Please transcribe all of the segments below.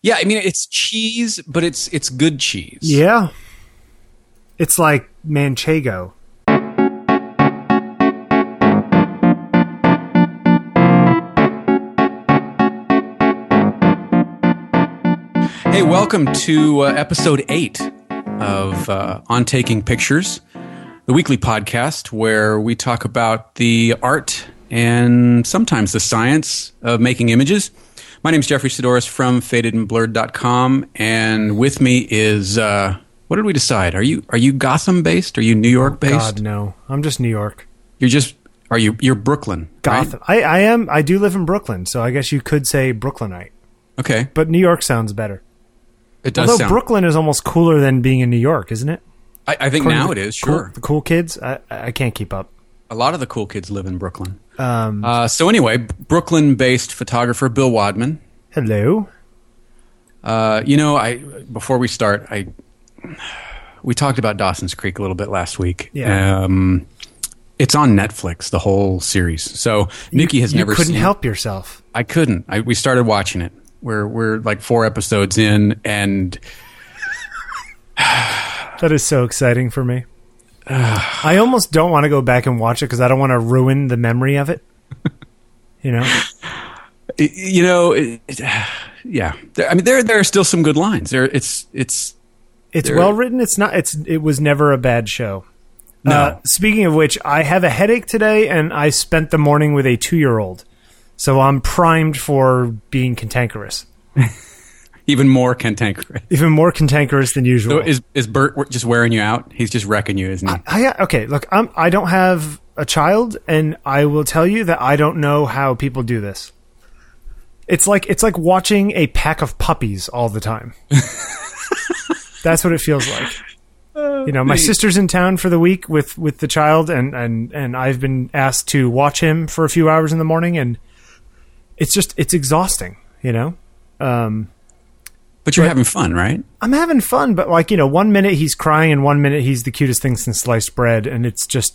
Yeah, I mean it's cheese, but it's it's good cheese. Yeah. It's like manchego. Hey, welcome to uh, episode eight of uh, On Taking Pictures, the weekly podcast where we talk about the art and sometimes the science of making images. My name is Jeffery Saddoris from fadedandblurred.com, and with me is uh, what did we decide? Are you are you Gotham based? Are you New York based? God no. I'm just New York. You're just are you you're Brooklyn? right? Gotham. I, I am I do live in Brooklyn, so I guess you could say Brooklynite. Okay, But New York sounds better. it does Although sound. Brooklyn is almost cooler than being in New York, isn't it? I, I think According now it is cool- sure. the cool kids, I, I can't keep up. A lot of the cool kids live in Brooklyn. Um, Uh, so anyway, Brooklyn-based photographer Bill Wadman. hello. Uh, you know, I before we start, I we talked about Dawson's Creek a little bit last week. Yeah. Um, it's on Netflix, the whole series. So Nikki has you never You couldn't help yourself. I couldn't. I, we started watching it. We're we're like four episodes in, and That is so exciting for me. I almost don't want to go back and watch it because I don't want to ruin the memory of it. You know, you know, it, it, yeah. There, I mean, there there are still some good lines. There, it's it's it's There- well written. It's not. It's it was never a bad show. no. Uh, speaking of which, I have a headache today, and I spent the morning with a two-year-old, so I'm primed for being cantankerous, even more cantankerous. even more cantankerous than usual. So is is Bert just wearing you out? He's just wrecking you, isn't he? I, okay, look, I'm, I don't have a child, and I will tell you that I don't know how people do this. It's like it's like watching a pack of puppies all the time. That's what it feels like. You know, my sister's in town for the week with with the child, and and and I've been asked to watch him for a few hours in the morning, and it's just it's exhausting. You know, um, but you're having fun, right? I'm having fun, but like you know, one minute he's crying, and one minute he's the cutest thing since sliced bread, and it's just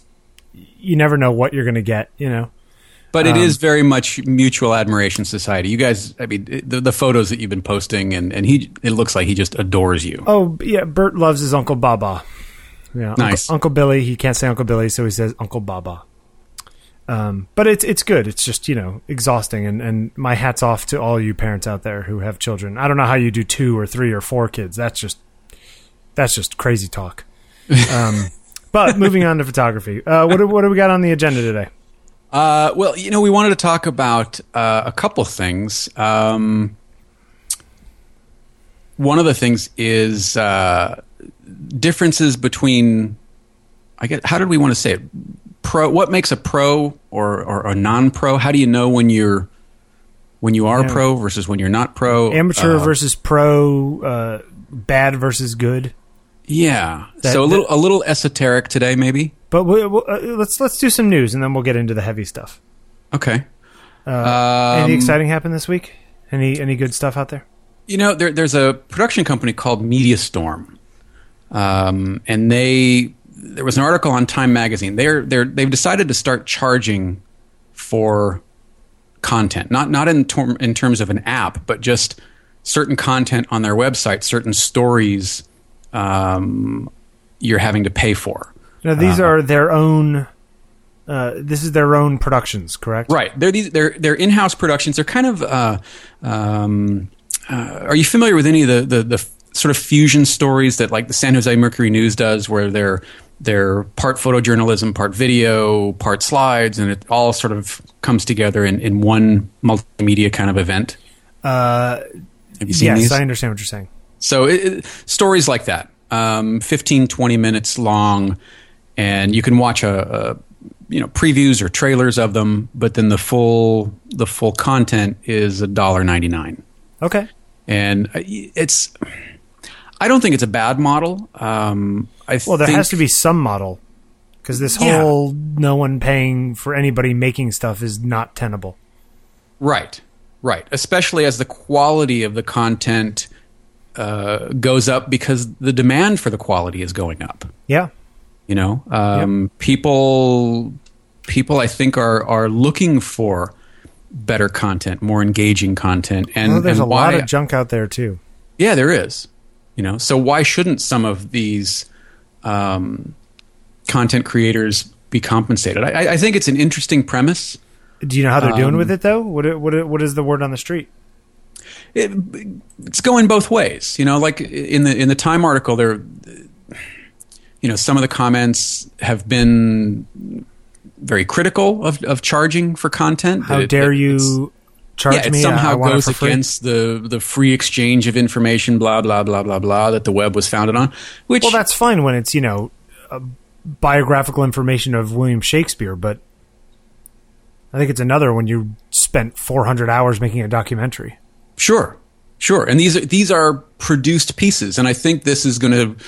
you never know what you're going to get. You know, But Um, it is very much mutual admiration society. You guys, I mean, the, the photos that you've been posting, and, and he, it looks like he just adores you. oh yeah, Bert loves his Uncle Baba. Yeah, Nice. Uncle, Uncle Billy. He can't say Uncle Billy, so he says Uncle Baba. Um, but it's it's good. It's just you know exhausting, and and my hats off to all you parents out there who have children. I don't know how you do two or three or four kids. That's just that's just crazy talk. Um, but moving on to photography, uh, what do, what do we got on the agenda today? Uh, well, you know, we wanted to talk about uh, a couple things. Um, one of the things is uh, differences between, I guess, how did we want to say it? Pro. What makes a pro or, or a non-pro? How do you know when you're when you are Yeah. pro versus when you're not pro? amateur Uh, versus pro, uh, bad versus good. Yeah. That- so a little a little esoteric today, maybe. But we, we, uh, let's let's do some news and then we'll get into the heavy stuff. Okay. Uh, Um, anything exciting happened this week? Any any good stuff out there? You know, there, there's a production company called Media Storm, um, and they there was an article on Time Magazine. They're they're they've decided to start charging for content, not not in term, in terms of an app, but just certain content on their website, certain stories um, you're having to pay for. Now these Uh-huh. are their own. Uh, this is their own productions, correct? Right. They're these they're they're in-house productions. They're kind of uh, um, uh, are you familiar with any of the, the the sort of fusion stories that like the San Jose Mercury News does where they're they're part photojournalism, part video, part slides, and it all sort of comes together in, in one multimedia kind of event. Uh, Have you seen yes, these? I understand what you're saying. So it, it- stories like that, um, 15, 20 minutes long, and you can watch a, a you know previews or trailers of them, but then the full the full content is a dollar ninety nine, Okay. and uh, it's. I don't think it's a bad model. Um, I Well, there think, has to be some model because this Yeah. whole no one paying for anybody making stuff is not tenable. Right, right. Especially as the quality of the content uh, goes up because the demand for the quality is going up. Yeah. You know, um, people people I think are are looking for better content, more engaging content, and Well, there's and a lot of junk out there too. yeah, there is. You know, so why shouldn't some of these um, content creators be compensated? I, I think it's an interesting premise. Do you know how they're doing Um, with it though? What what what is the word on the street? It, it's going both ways. You know, like in the in the Time article, there, you know, some of the comments have been very critical of, of charging for content. How it- dare it- you charge yeah, it me? Uh, somehow I goes against the the free exchange of information, blah blah blah blah blah, that the web was founded on. Which Well, that's fine when it's you know biographical information of William Shakespeare, but I think it's another when you spent 400 hours making a documentary. Sure, sure. And these are, these are produced pieces, and I think this is going to,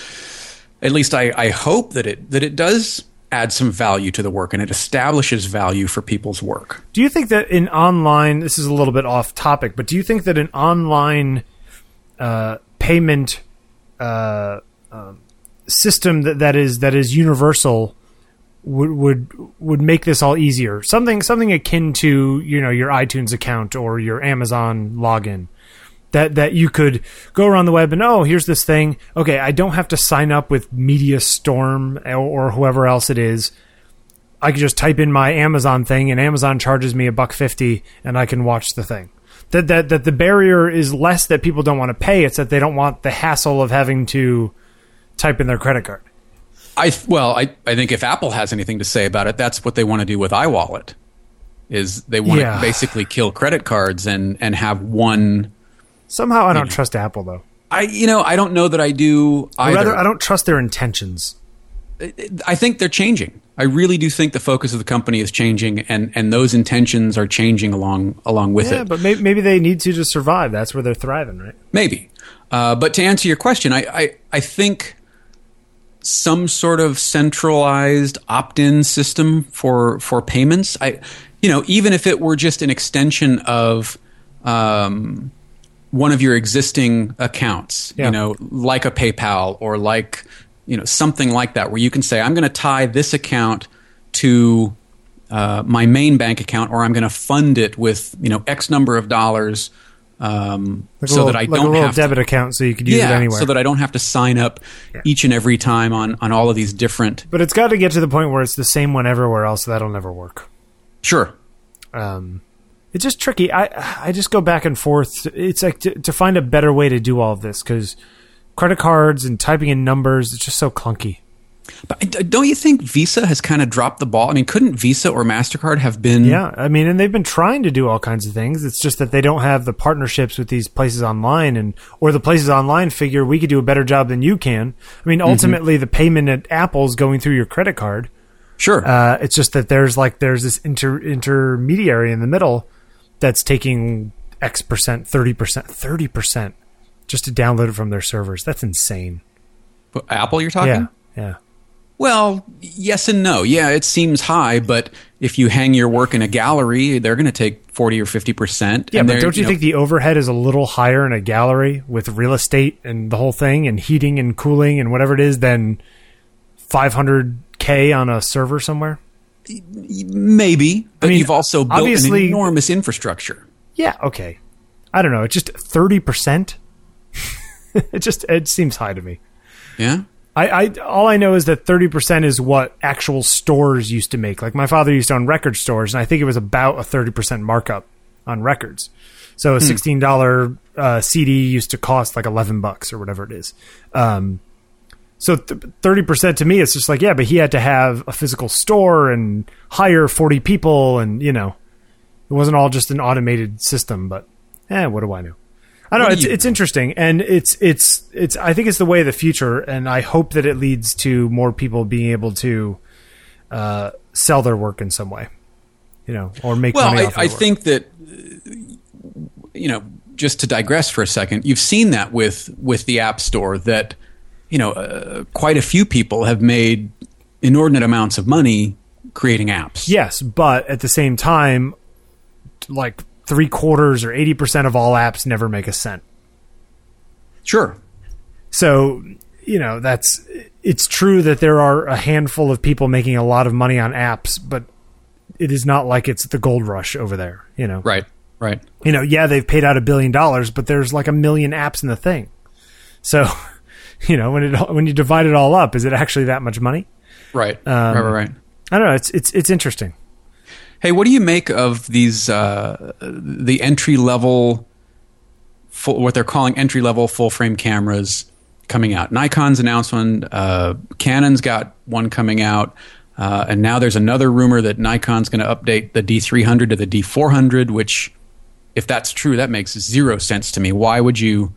at least I, I hope that it that it does add some value to the work and it establishes value for people's work. Do you think that in online, this is a little bit off topic, but do you think that an online uh, payment uh, um, system that, that is that is universal would would would make this all easier? Something something akin to you know your iTunes account or your Amazon login. That, that you could go around the web and oh here's this thing okay I don't have to sign up with Media Storm or, or whoever else it is I could just type in my Amazon thing and Amazon charges me a buck fifty and I can watch the thing. That that that the barrier is less that people don't want to pay, it's that they don't want the hassle of having to type in their credit card. I well, I, I think if Apple has anything to say about it, that's what they want to do with iWallet. Is they want Yeah. to basically kill credit cards and and have one. Somehow I don't trust Apple though. I you know I don't know that I do Or either. rather I don't trust their intentions. I think they're changing. I really do think the focus of the company is changing, and, and those intentions are changing along along with it. Yeah, it. but maybe, maybe they need to to survive. That's where they're thriving, right? Maybe. Uh, but to answer your question, I, I, I think some sort of centralized opt-in system for for payments. I, you know, even if it were just an extension of um, one of your existing accounts, Yeah. you know, like a PayPal or like you know something like that, where you can say, I'm going to tie this account to uh, my main bank account, or I'm going to fund it with you know X number of dollars. Um, Like so little, that I like don't a have to- debit account so you could use yeah, it anywhere. so that I don't have to sign up each and every time on on all of these different. but it's got to get to the point where it's the same one everywhere else. That'll never work. Sure, um, it's just tricky. I I just go back and forth. It's like to, to find a better way to do all of this because credit cards and typing in numbers it's just so clunky. but don't you think Visa has kind of dropped the ball? I mean, couldn't Visa or Mastercard have been? Yeah, I mean, and they've been trying to do all kinds of things. It's just that they don't have the partnerships with these places online, and or the places online figure we could do a better job than you can. I mean, ultimately, the payment at Apple's going through your credit card. sure. Uh, it's just that there's like there's this inter- intermediary in the middle that's taking X percent, thirty percent, thirty percent just to download it from their servers. That's insane. Apple, you're talking? Yeah, yeah. Well, yes and no. Yeah, it seems high, but if you hang your work in a gallery, they're going to take forty or fifty percent. Yeah, but don't you, think the overhead is a little higher in a gallery with real estate and the whole thing and heating and cooling and whatever it is than 500k on a server somewhere? Maybe? But mean, you've also built an enormous infrastructure. Yeah, okay. I don't know. It's just 30%. it just it seems high to me. Yeah. I, I all I know is that 30% is what actual stores used to make. Like my father used to own record stores and I think it was about a 30% markup on records. So a $16 uh, CD used to cost like 11 bucks or whatever it is. Um, so 30% to me it's just like yeah, but he had to have a physical store and hire 40 people and you know, it wasn't all just an automated system, but eh, what do I know? I don't know. It's, you it's interesting, and it's it's it's. I think it's the way of the future, and I hope that it leads to more people being able to uh, sell their work in some way, you know, or make Well, money I, off their I work. think that you know, just to digress for a second, you've seen that with with the App Store that you know uh, quite a few people have made inordinate amounts of money creating apps. yes, but at the same time, like three quarters or eighty percent of all apps never make a cent. Sure. So, you know, that's it's true that there are a handful of people making a lot of money on apps, but it is not like it's the gold rush over there. You know, Right. Right. you know, yeah, they've paid out a billion dollars, but there's like a million apps in the thing. So, you know, when it when you divide it all up, is it actually that much money? Right. Um, right. Right. I don't know. It's it's it's interesting. Hey, what do you make of these uh, the entry level, full, what they're calling entry level full frame cameras coming out? Nikon's announced one. Uh, Canon's got one coming out, uh, and now there's another rumor that Nikon's going to update the D300 to the D400. Which, if that's true, that makes zero sense to me. Why would you?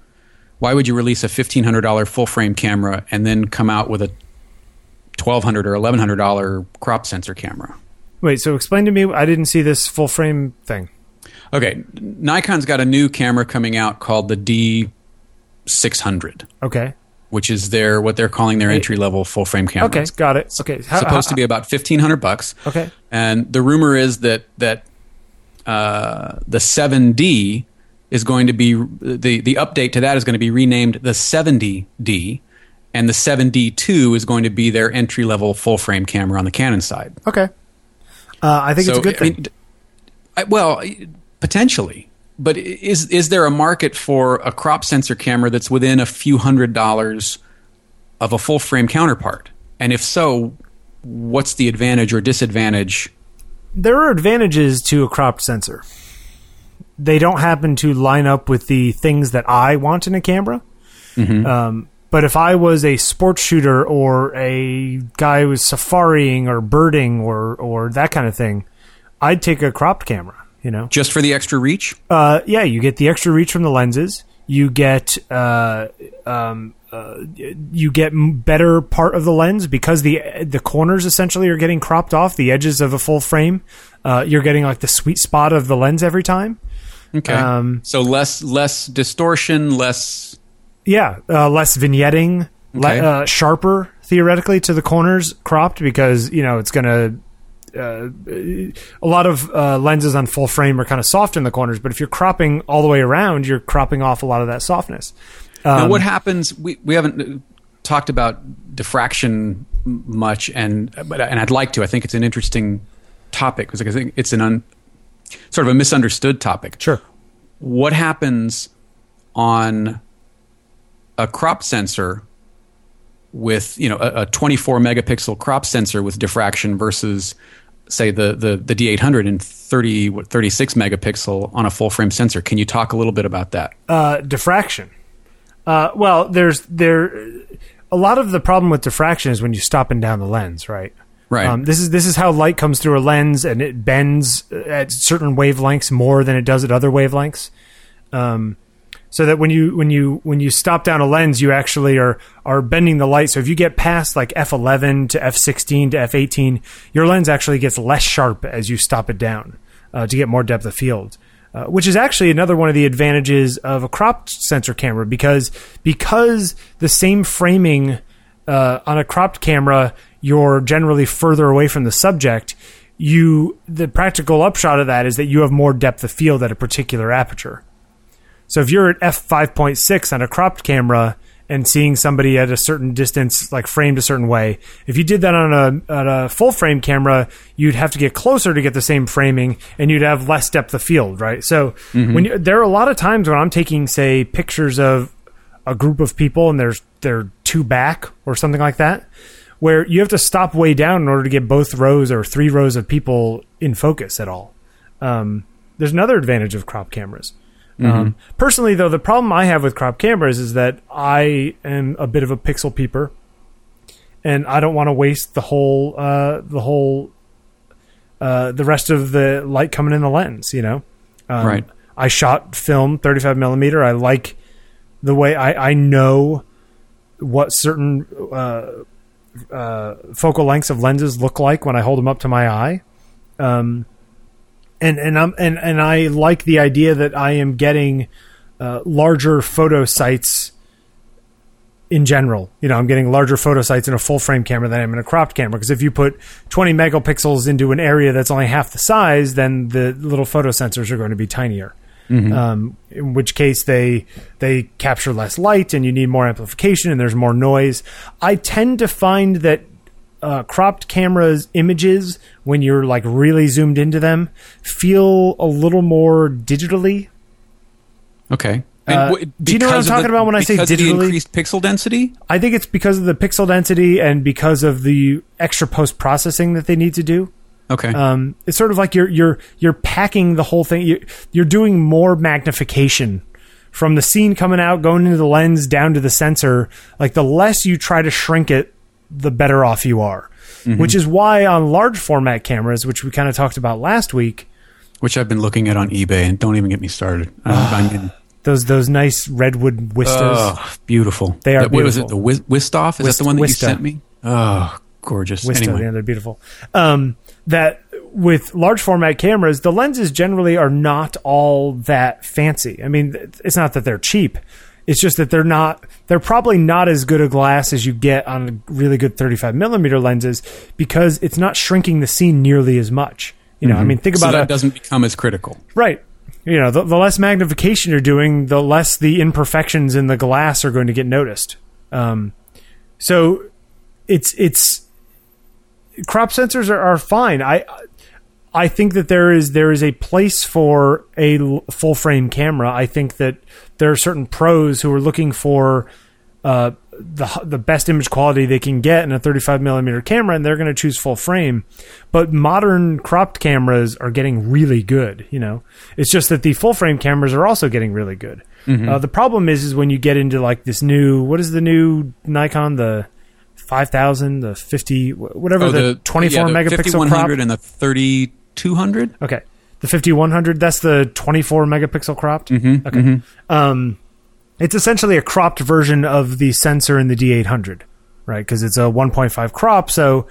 Why would you release a fifteen hundred dollar full frame camera and then come out with a twelve hundred or eleven hundred dollar crop sensor camera? Wait, so explain to me. I didn't see this full frame thing. Okay, Nikon's got a new camera coming out called the D600, Okay. which is their what they're calling their entry level full frame camera. Okay, It's got it. Okay, How- supposed how- to be about fifteen hundred bucks. Okay. and the rumor is that that uh, the 7D is going to be the the update to that is going to be renamed the 70D, and the 7D2 is going to be their entry level full frame camera on the Canon side. Okay. Uh, I think it's a good I thing. mean, I- well, potentially, but is is there a market for a crop sensor camera that's within a few hundred dollars of a full frame counterpart? And if so, what's the advantage or disadvantage? there are advantages to a cropped sensor. They don't happen to line up with the things that I want in a camera. Um, but if I was a sports shooter or a guy who was safariing or birding or or that kind of thing, I'd take a cropped camera. You know, Just for the extra reach? uh, yeah, you get the extra reach from the lenses. You get uh, um, uh, you get better part of the lens because the the corners essentially are getting cropped off the edges of a full frame. Uh, you're getting like the sweet spot of the lens every time. Okay. Um, so less less distortion, less Yeah, uh, less vignetting, le- uh, sharper theoretically to the corners cropped because you know it's gonna. Uh, a lot of uh, lenses on full frame are kind of soft in the corners, but if you're cropping all the way around, you're cropping off a lot of that softness. now, Um, what happens? We we haven't uh, talked about diffraction much, and but and I'd like to. I think it's an interesting topic because I think it's an un, sort of a misunderstood topic. Sure. What happens on a crop sensor with you know a, a 24 megapixel crop sensor with diffraction versus say the the the D800 and 30 what, 36 megapixel on a full frame sensor? Can you talk a little bit about that? uh, diffraction. Uh, well, there's there a lot of the problem with diffraction is when you stop and down the lens, right? Right. Um, this is this is how light comes through a lens, and it bends at certain wavelengths more than it does at other wavelengths. Um, so that when you when you when you stop down a lens, you actually are are bending the light. So if you get past like f11 to f16 to f18, your lens actually gets less sharp as you stop it down uh, to get more depth of field. Uh, which is actually another one of the advantages of a cropped sensor camera because because the same framing uh, on a cropped camera you're generally further away from the subject you the practical upshot of that is that you have more depth of field at a particular aperture so if you're at f5.6 on a cropped camera and seeing somebody at a certain distance, like framed a certain way, if you did that on a, on a full frame camera, you'd have to get closer to get the same framing, and you'd have less depth of field, right? So mm-hmm. when you, there are a lot of times when I'm taking, say, pictures of a group of people and there's they're two back or something like that, where you have to stop way down in order to get both rows or three rows of people in focus at all. Um, there's another advantage of crop cameras. Um, personally, though, the problem I have with crop cameras is that I am a bit of a pixel peeper, and I don't want to waste the whole uh, the whole uh, the rest of the light coming in the lens. You know, um, Right. I shot film 35 millimeter. I like the way I I know what certain uh, uh, focal lengths of lenses look like when I hold them up to my eye. Um, and and I'm and and I like the idea that I am getting uh, larger photo sites in general. You know, I'm getting larger photo sites in a full frame camera than I am in a cropped camera. Because if you put 20 megapixels into an area that's only half the size, then the little photo sensors are going to be tinier. Um, in which case they they capture less light and you need more amplification and there's more noise. I tend to find that uh, cropped cameras images when you're like really zoomed into them feel a little more digitally. Okay. Uh, w- do you know what I'm talking about when I say the digitally? increased pixel density? I think it's because of the pixel density and because of the extra post processing that they need to do. Okay. Um, it's sort of like you're you're you're packing the whole thing. You're, you're doing more magnification from the scene coming out, going into the lens, down to the sensor. Like the less you try to shrink it, the better off you are. Which is why on large format cameras, which we kind of talked about last week, Which I've been looking at on eBay, and don't even get me started. I mean, those those nice redwood Wistas. oh, beautiful. They are That- What was it? The Wis- Wistoff? Is Wist- that the one that Wista. you sent me? Oh, gorgeous. Wista, anyway, yeah, they're beautiful. Um, that with large format cameras, the lenses generally are not all that fancy. I mean, it's not that they're cheap. It's just that they're not. They're probably not as good a glass as you get on really good 35 millimeter lenses because it's not shrinking the scene nearly as much. You know, I mean, think Mm-hmm. so about that a doesn't become as critical. right. You know, the, the less magnification you're doing, the less the imperfections in the glass are going to get noticed. Um, so it's it's crop sensors are, are fine. I I think that there is there is a place for a l- full frame camera. I think that there are certain pros who are looking for uh, the the best image quality they can get in a 35 millimeter camera, and they're going to choose full frame. But modern cropped cameras are getting really good. You know, it's just that the full frame cameras are also getting really good. Uh, the problem is, is when you get into like this new what is the new Nikon the 5000 the 50 whatever Oh, the, 24 yeah, the megapixel 5100 crop and the 3200? Okay. The 5100, that's the 24 megapixel cropped. Mm-hmm, okay. Um, it's essentially a cropped version of the sensor in the D800, right? Because it's a 1.5 crop, so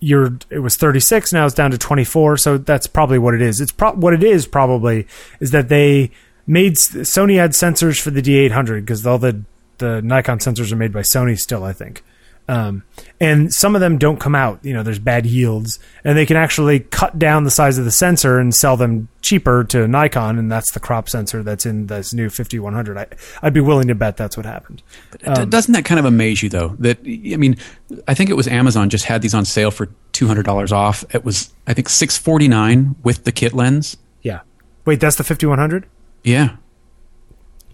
you're it was 36, now it's down to 24, so that's probably what it is. It's pro- what it is probably is that they made Sony had sensors for the D800 because all the the Nikon sensors are made by Sony still, I think. Um, and some of them don't come out. You know, there's bad yields, and they can actually cut down the size of the sensor and sell them cheaper to Nikon, and that's the crop sensor that's in this new 5100. I, I'd be willing to bet that's what happened. Um, Doesn't that kind of amaze you, though? That I mean, I think it was Amazon just had these on sale for two hundred dollars off. It was I think six forty nine with the kit lens. Yeah. Wait, that's the 5100. Yeah,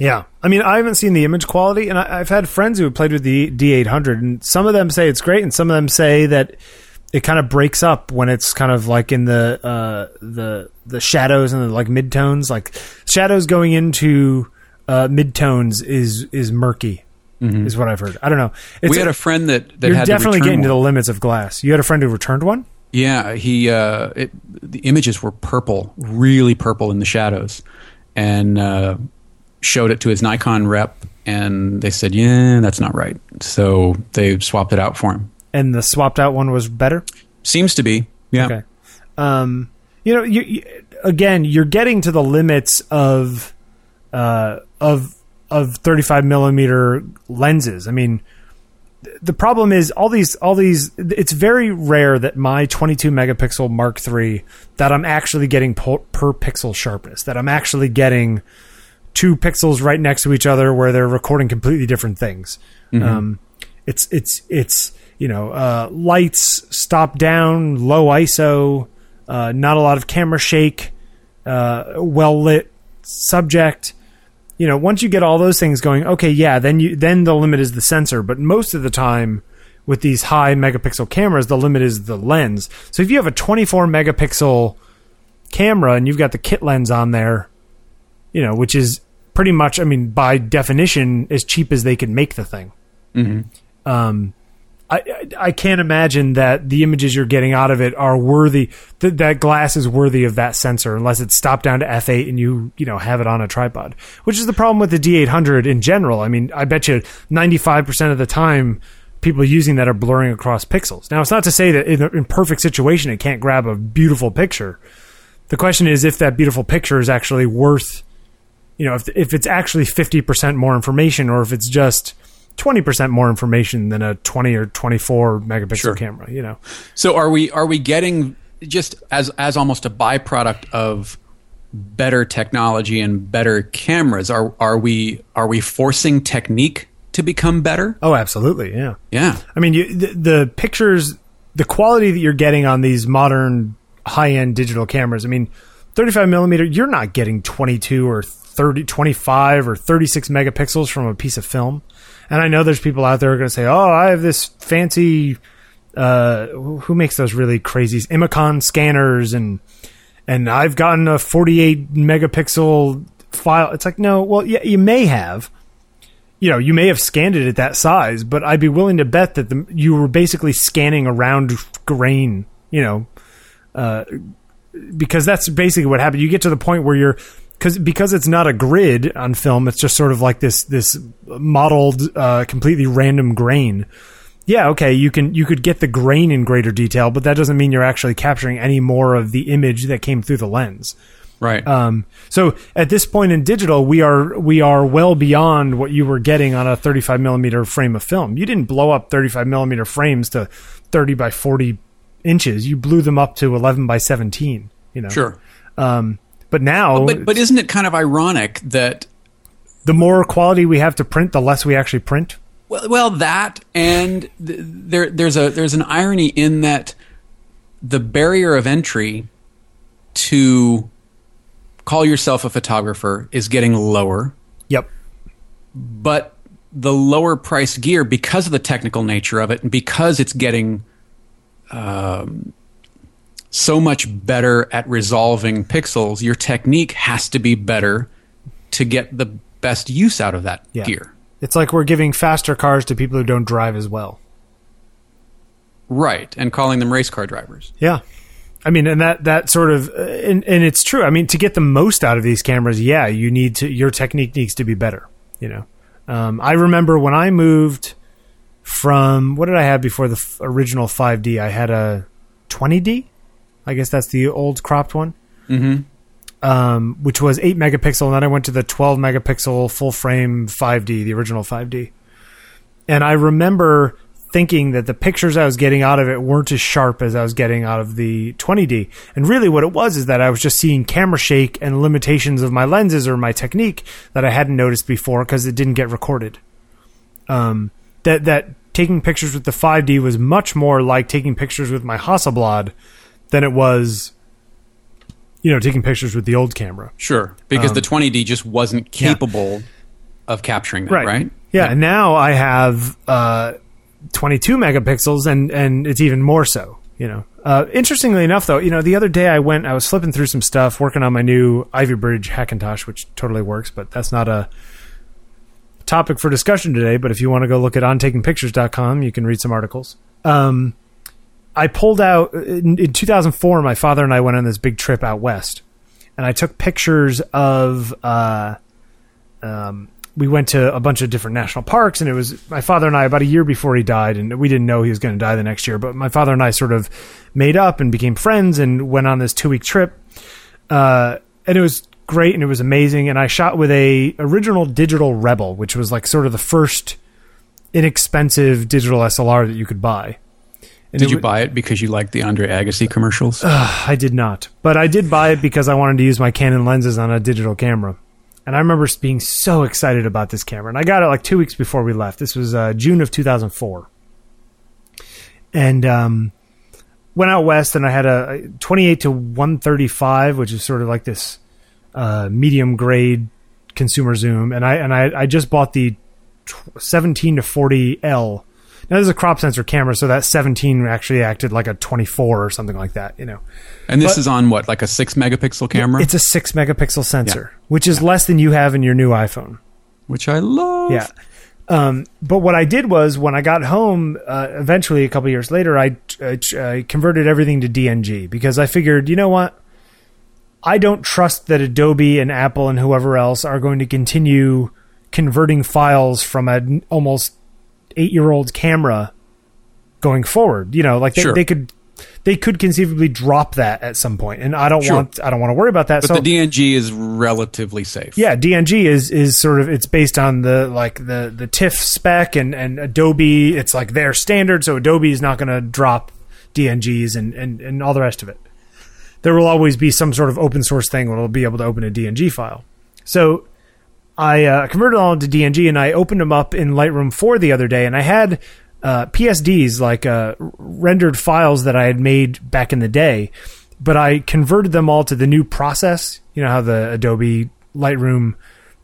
Yeah, I mean, I haven't seen the image quality, and I, I've had friends who have played with the D800, and some of them say it's great, and some of them say that it kind of breaks up when it's kind of like in the uh, the the shadows and the like midtones. Like shadows going into uh, midtones is is murky, is what I've heard. I don't know. It's, we had a friend that that you're had definitely to getting to the limits of glass. You had a friend who returned one. Yeah, he uh, it, the images were purple, really purple in the shadows, and uh, showed it to his Nikon rep, and they said, "Yeah, that's not right." So they swapped it out for him. and the swapped out one was better. Seems to be, yeah. Okay. Um, you know, you, you again, you're getting to the limits of uh, of of 35 millimeter lenses. I mean, the problem is all these all these. It's very rare that my 22 megapixel Mark III that I'm actually getting per, per pixel sharpness. That I'm actually getting two pixels right next to each other where they're recording completely different things. Um, it's it's it's you know uh, lights stop down, low ISO, uh, not a lot of camera shake, uh, well lit subject. You know, once you get all those things going, okay, yeah, then you then the limit is the sensor. But most of the time, with these high megapixel cameras, the limit is the lens. So if you have a 24 megapixel camera and you've got the kit lens on there, you know, which is pretty much, I mean, by definition, as cheap as they can make the thing. Um, I, I can't imagine that the images you're getting out of it are worthy. That that glass is worthy of that sensor, unless it's stopped down to f8 and you you know have it on a tripod. Which is the problem with the D800 in general. I mean, I bet you 95 percent of the time. People using that are blurring across pixels. Now, it's not to say that in a in perfect situation it can't grab a beautiful picture. The question is if that beautiful picture is actually worth you know, if if it's actually fifty percent more information, or if it's just twenty percent more information than a twenty or twenty four megapixel Sure. camera, you know. So are we are we getting just as as almost a byproduct of better technology and better cameras? Are are we are we forcing technique to become better? Oh, absolutely, yeah. Yeah. I mean, you, the, the pictures the quality that you're getting on these modern high end digital cameras. I mean, 35 millimeter, you're not getting 22 or 30, 25 or 36 megapixels from a piece of film. And I know there's people out there who are going to say, "Oh, I have this fancy." Uh, who makes those really crazy Imacon scanners and and I've gotten a 48 megapixel file. It's like, no, well, yeah, you may have. You know, you may have scanned it at that size, but I'd be willing to bet that the, you were basically scanning around grain, you know, uh, because that's basically what happened. You get to the point where you're because because it's not a grid on film, it's just sort of like this this modeled, uh, completely random grain. Yeah, okay, you can you could get the grain in greater detail, but that doesn't mean you're actually capturing any more of the image that came through the lens. Right. Um, so at this point in digital, we are we are well beyond what you were getting on a 35 millimeter frame of film. You didn't blow up 35 millimeter frames to 30 by 40 inches. You blew them up to 11 by 17. You know. sure. Um, but now, But but isn't it kind of ironic that the more quality we have to print, the less we actually print. Well, well, that and th- there, there's a there's an irony in that the barrier of entry to call yourself a photographer is getting lower, Yep. but the lower price gear, because of the technical nature of it, and because it's getting um, so much better at resolving pixels, your technique has to be better to get the best use out of that Yeah. gear. It's like we're giving faster cars to people who don't drive as well. Right, and calling them race car drivers. Yeah. I mean, and that that sort of, and, and it's true. I mean, to get the most out of these cameras, yeah, you need to. Your technique needs to be better. You know, um, I remember when I moved from what did I have before the f- original 5D? I had a 20D. I guess that's the old cropped one. Mm-hmm. um, which was 8 megapixel, and then I went to the 12 megapixel full frame 5D, the original 5D. And I remember thinking that the pictures I was getting out of it weren't as sharp as I was getting out of the 20D. And really, what it was is that I was just seeing camera shake and limitations of my lenses or my technique that I hadn't noticed before because it didn't get recorded. Um, that that taking pictures with the 5D was much more like taking pictures with my Hasselblad than it was, you know, taking pictures with the old camera. Sure, because the 20D just wasn't capable of capturing that, right? Yeah, and now I have uh, 22 megapixels, and and it's even more so. You know, uh, interestingly enough, though, you know, the other day I went, I was flipping through some stuff, working on my new Ivy Bridge Hackintosh, which totally works, but that's not a topic for discussion today. But if you want to go look at ontakingpictures.com, you can read some articles. Um, I pulled out in, in 2004. My father and I went on this big trip out west, and I took pictures of. Uh, um, we went to a bunch of different national parks, and it was my father and I about a year before he died, and we didn't know he was going to die the next year. But my father and I sort of made up and became friends, and went on this two week trip, uh, and it was great and it was amazing. And I shot with a original digital Rebel, which was like sort of the first inexpensive digital SLR that you could buy. And Did you buy it because you liked the Andre Agassi commercials? I did not, but I did buy it because I wanted to use my Canon lenses on a digital camera. And I remember being so excited about this camera. And I got it like two weeks before we left. This was uh, June of 2004. And um, went out west, and I had a a 28 to 135, which is sort of like this uh, medium grade consumer zoom. And I and I, I just bought the 17 to 40 L. Now this is a crop sensor camera, so that 17 actually acted like a 24 or something like that. You know. and this but- is on what, like a six megapixel camera, It's a six megapixel sensor, which is less than you have in your new iPhone. which I love. Yeah. Um, but what I did was when I got home, uh, eventually a couple years later, I, I, I converted everything to DNG because I figured, you know what? I don't trust that Adobe and Apple and whoever else are going to continue converting files from an almost eight year old camera going forward. You know, like they, Sure. they could they could conceivably drop that at some point, and I don't Sure. want I don't want to worry about that. But so the DNG is relatively safe. yeah, DNG is is sort of it's based on the like the the TIFF spec and and Adobe. It's like their standard, so Adobe is not going to drop DNGs and and and all the rest of it. There will always be some sort of open source thing where it'll be able to open a DNG file. So I uh, converted all into DNG and I opened them up in Lightroom 4 the other day, and I had uh, PSDs, like uh, rendered files that I had made back in the day, but I converted them all to the new process. You know how the Adobe Lightroom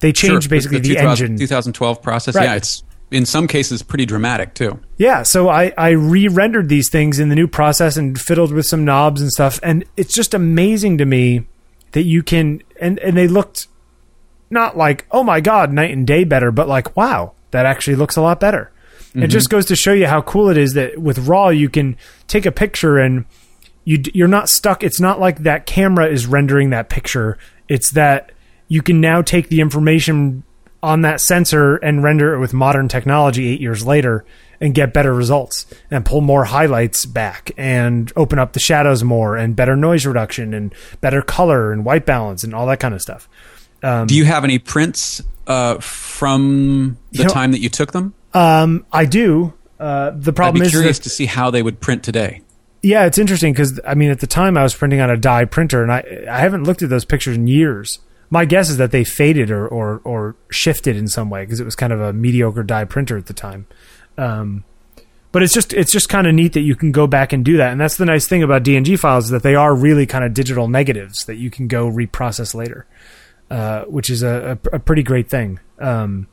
they changed Sure, basically the, 2000 engine. 2012 process. Right. Yeah, it's in some cases pretty dramatic too. Yeah, so I, I re-rendered these things in the new process and fiddled with some knobs and stuff, and it's just amazing to me that you can and and they looked not like oh my god night and day better, but like wow that actually looks a lot better. It mm-hmm. just goes to show you how cool it is that with RAW you can take a picture and you you're not stuck. It's not like that camera is rendering that picture. It's that you can now take the information on that sensor and render it with modern technology eight years later and get better results and pull more highlights back and open up the shadows more and better noise reduction and better color and white balance and all that kind of stuff. Do you have any prints uh, from the You know- time that you took them? Um, I do. Uh, the I'd problem be is curious that, to see how they would print today. yeah, it's interesting because I mean at the time I was printing on a die printer and I I haven't looked at those pictures in years. My guess is that they faded or or, or shifted in some way because it was kind of a mediocre die printer at the time. Um, but it's just it's just kind of neat that you can go back and do that, and that's the nice thing about DNG files is that they are really kind of digital negatives that you can go reprocess later, uh, which is a, a, a pretty great thing. Um,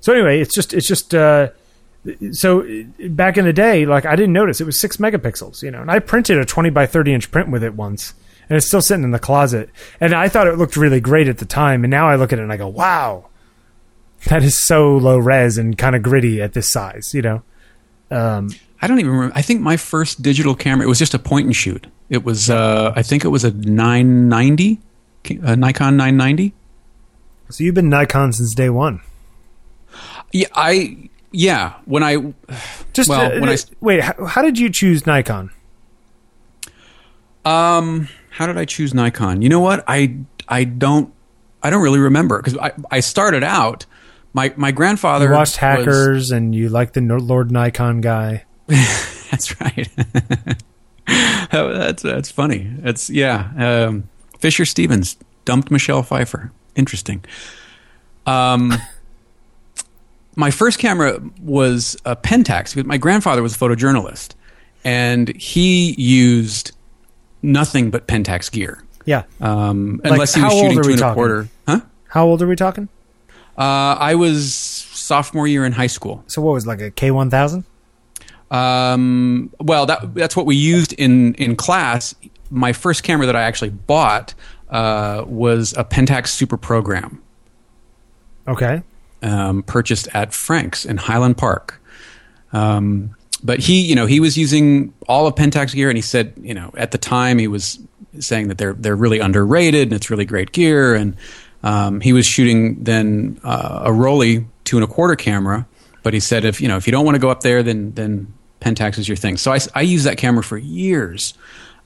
so anyway, it's just it's just uh, so back in the day, like I didn't notice it was six megapixels, you know, and I printed a twenty by thirty inch print with it once, and it's still sitting in the closet, and I thought it looked really great at the time, and now I look at it and I go, wow, that is so low res and kind of gritty at this size, you know. Um, I don't even remember. I think my first digital camera, it was just a point and shoot. It was, uh, I think it was a 990, a Nikon 990. so you've been Nikon since day one. Yeah, I, yeah, when I, Just Well, uh, when I- wait, how, how did you choose Nikon? um, how did I choose Nikon? You know what? I, I don't, I don't really remember because I, I started out, my, my grandfather You watched was- Hackers, and you like the Lord Nikon guy. That's right. That's that's funny. That's yeah. Um, Fisher Stevens dumped Michelle Pfeiffer. Interesting. Um, my first camera was a Pentax. because My grandfather was a photojournalist, and he used nothing but Pentax gear. Yeah. Um, Like, unless he was shooting two and a talking? quarter. Huh? How old are we talking? Uh, I was sophomore year in high school. So what was it, like a K one thousand? Um, well, that that's what we used in in class. My first camera that I actually bought uh, was a Pentax Super Program, Okay. um, purchased at Frank's in Highland Park. Um, but he, you know, he was using all of Pentax gear, and he said, you know, at the time he was saying that they're they're really underrated and it's really great gear, and um, he was shooting then uh, a Rollei two and a quarter camera. But he said, if you know, if you don't want to go up there, then then Pentax is your thing. So I, I used that camera for years,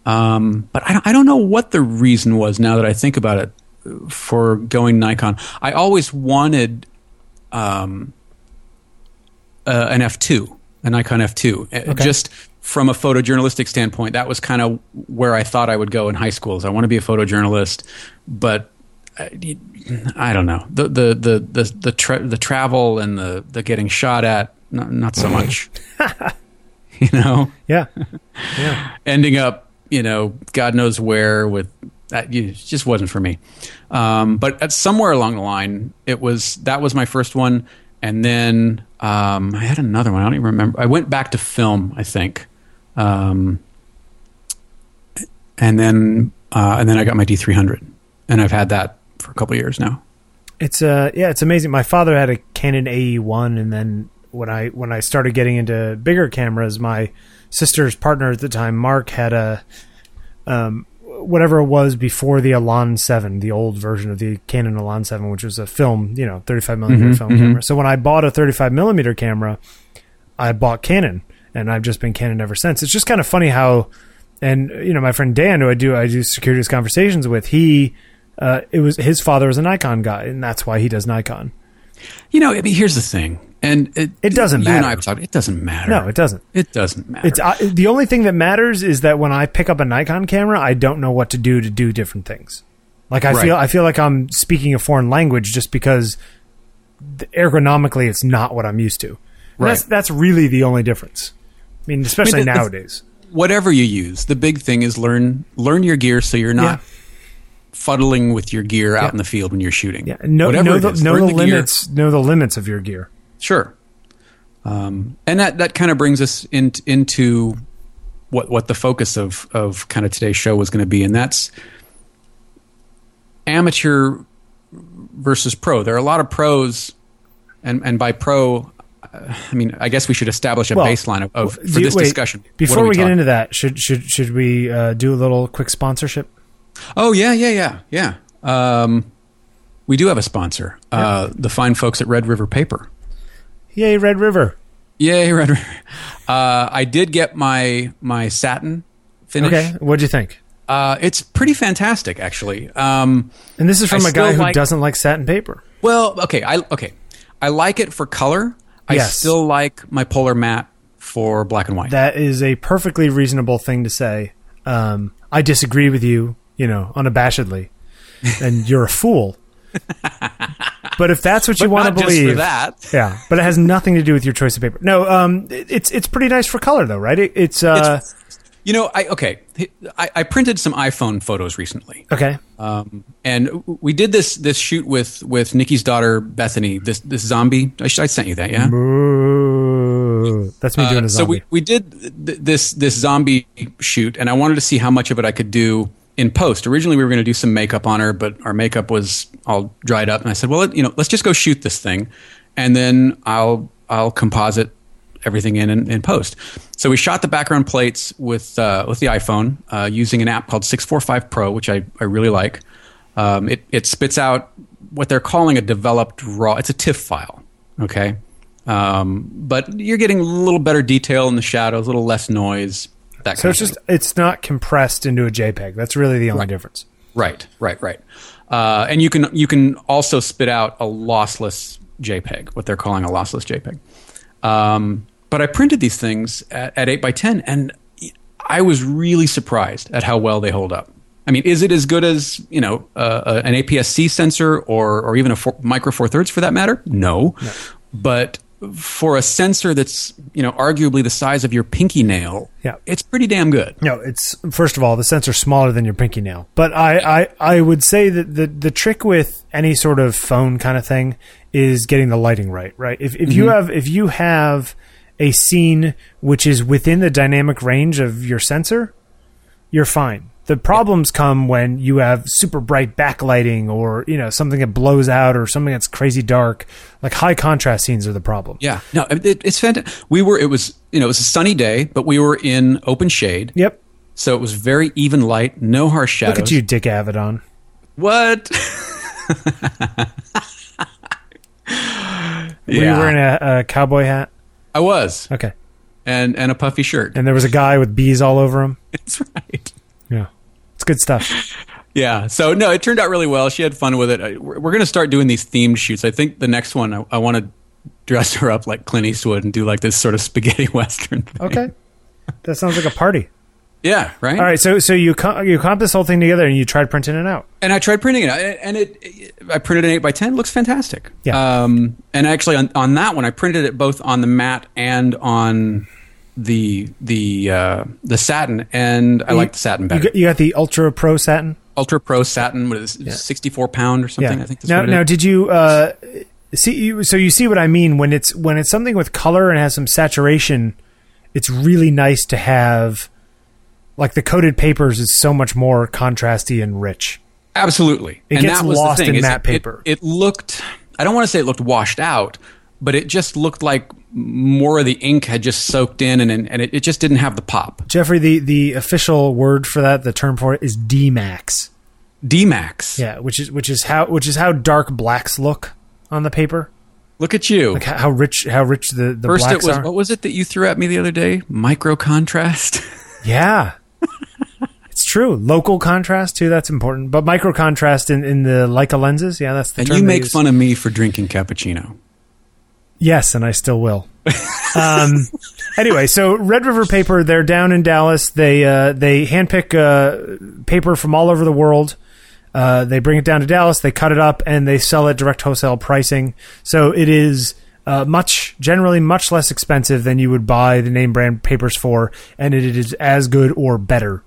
um, but I don't, I don't know what the reason was. Now that I think about it, for going Nikon, I always wanted um, uh, an f2, a Nikon f2, Uh, just from a photojournalistic standpoint. That was kind of where I thought I would go in high school. Is I want to be a photojournalist, but I, I don't know the the the the the, tra- the travel and the the getting shot at not, not so much. you know, Yeah. Yeah. ending up you know God knows where with that it just wasn't for me. Um, but at somewhere along the line, it was that was my first one, and then um, I had another one. I don't even remember. I went back to film, I think, um, and then uh, and then I got my D three hundred, and I've had that for a couple years now. It's uh yeah, it's amazing. My father had a Canon AE1 and then when I when I started getting into bigger cameras, my sister's partner at the time, Mark, had a um whatever it was before the Elan 7, the old version of the Canon Elan 7, which was a film, you know, 35 millimeter film camera. So when I bought a 35 millimeter camera, I bought Canon, and I've just been Canon ever since. It's just kind of funny how, and you know, my friend Dan, who I do I do securities conversations with, he, uh, it was his father was a Nikon guy, and that's why he does Nikon. You know, I mean, here's the thing, and it, It doesn't you And I matter. were talking, it doesn't matter. No, it doesn't. It doesn't matter. It's I, the only thing that matters is that when I pick up a Nikon camera, I don't know what to do to do different things. Like I Right. feel I feel like I'm speaking a foreign language just because ergonomically it's not what I'm used to. Right. That's that's really the only difference. I mean, especially the- the- nowadays. Whatever you use, the big thing is learn learn your gear so you're not Yeah. Fuddling with your gear out Yeah. in the field when you're shooting. Yeah, know, Whatever know the, know the, gear. limits. Know the limits of your gear. Sure. Um, and that, that kind of brings us in, into what what the focus of of kind of today's show was going to be, and that's amateur versus pro. There are a lot of pros, and and by pro, I mean I guess we should establish a Well, baseline of, of for you- this wait, discussion. Before are we, get into that, should should should we uh, do a little quick sponsorship? Oh yeah, yeah, yeah, yeah. Um, we do have a sponsor, uh, the fine folks at Red River Paper. Yay, Red River. Yay, Red River. Uh, I did get my my satin finish. Okay, what'd you think? Uh, it's pretty fantastic, actually. Um, And this is from I a guy who like- doesn't like satin paper. well, okay, I okay, I like it for color. I Yes. still like my polar matte for black and white. That is a perfectly reasonable thing to say. Um, I disagree with you, you know, unabashedly, and you're a fool. but if that's what you want to just for believe, that. yeah. But it has nothing to do with your choice of paper. No, um, it's it's pretty nice for color though, right? It, it's uh, You know, I okay, I, I printed some iPhone photos recently. okay. Um, and we did this this shoot with with Nikki's daughter Bethany. This this zombie. I, I sent you that, yeah. Ooh, that's me doing Uh, a zombie. so we we did th- this this zombie shoot, and I wanted to see how much of it I could do in post. Originally, we were going to do some makeup on her, but our makeup was all dried up, and I said, "Well, you know, let's just go shoot this thing, and then I'll I'll composite everything in in, in post." So we shot the background plates with uh, with the iPhone uh, using an app called Six Four Five Pro, which I I really like. Um, it it spits out what they're calling a developed raw. It's a TIFF file. Okay. Um, but you're getting a little better detail in the shadows, a little less noise. That so it's just it's not compressed into a JPEG. That's really the only Right. difference. right, right, right. Uh, and you can you can also spit out a lossless JPEG, what they're calling a lossless JPEG. Um, but I printed these things at, at eight by ten, and I was really surprised at how well they hold up. I mean, is it as good as you know uh, uh, an APS-C sensor or or even a four, micro four thirds for that matter? No, but for a sensor that's you know arguably the size of your pinky nail, Yeah. it's pretty damn good. No, it's first of all the sensor's smaller than your pinky nail. But I, I, I would say that the the trick with any sort of phone kind of thing is getting the lighting right. Right. If if you mm-hmm. have if you have a scene which is within the dynamic range of your sensor, you're fine. The problems come when you have super bright backlighting or you know something that blows out or something that's crazy dark. Like high contrast scenes are the problem. Yeah, no, it, it's fantastic. We were it was you know it was a sunny day, but we were in open shade, Yep. so it was very even light, no harsh shadows. Look at you, Dick Avedon. What? Were you wearing a, a cowboy hat? I was, Okay. and and a puffy shirt. And there was a guy with bees all over him. That's right. Good stuff. Yeah. So no, it turned out really well. She had fun with it. We're, we're going to start doing these themed shoots. I think the next one I, I want to dress her up like Clint Eastwood and do like this sort of spaghetti western. Thing. Okay. That sounds like a party. Yeah. Right. All right, so so you co- you comp this whole thing together and you tried printing it out. And I tried printing it, and it, it I printed an eight by ten. Looks fantastic. Yeah. Um, and actually, on, on that one, I printed it both on the mat and on the the uh, the satin, and I like the satin You got, you got the Ultra Pro satin. Ultra Pro satin, what is it, sixty four pound or something? Yeah. I think. That's now now did you uh, see you so you see what I mean when it's when it's something with color and has some saturation, it's really nice to have like the coated papers is so much more contrasty and rich. Absolutely. It and gets that was lost the thing, in matte it- paper. It, it looked. I don't want to say it looked washed out, but it just looked like more of the ink had just soaked in, and and it, it just didn't have the pop. Jeffery, the the official word for that, the term for it is D-max. D-Max. Yeah, which is which is how which is how dark blacks look on the paper. Look at you. Like how how rich how rich the the First, it blacks was are. what was it that you threw at me the other day? Micro contrast. Yeah. it's true. Local contrast too, that's important. But micro contrast in, in the Leica lenses, yeah, that's the and you make fun of me for drinking cappuccino. Yes, and I still will. um, anyway, so Red River Paper, they're down in Dallas. They uh, they handpick uh, paper from all over the world. Uh, they bring it down to Dallas. They cut it up and they sell it direct wholesale pricing. So it is uh, much generally much less expensive than you would buy the name brand papers for, and it is as good or better.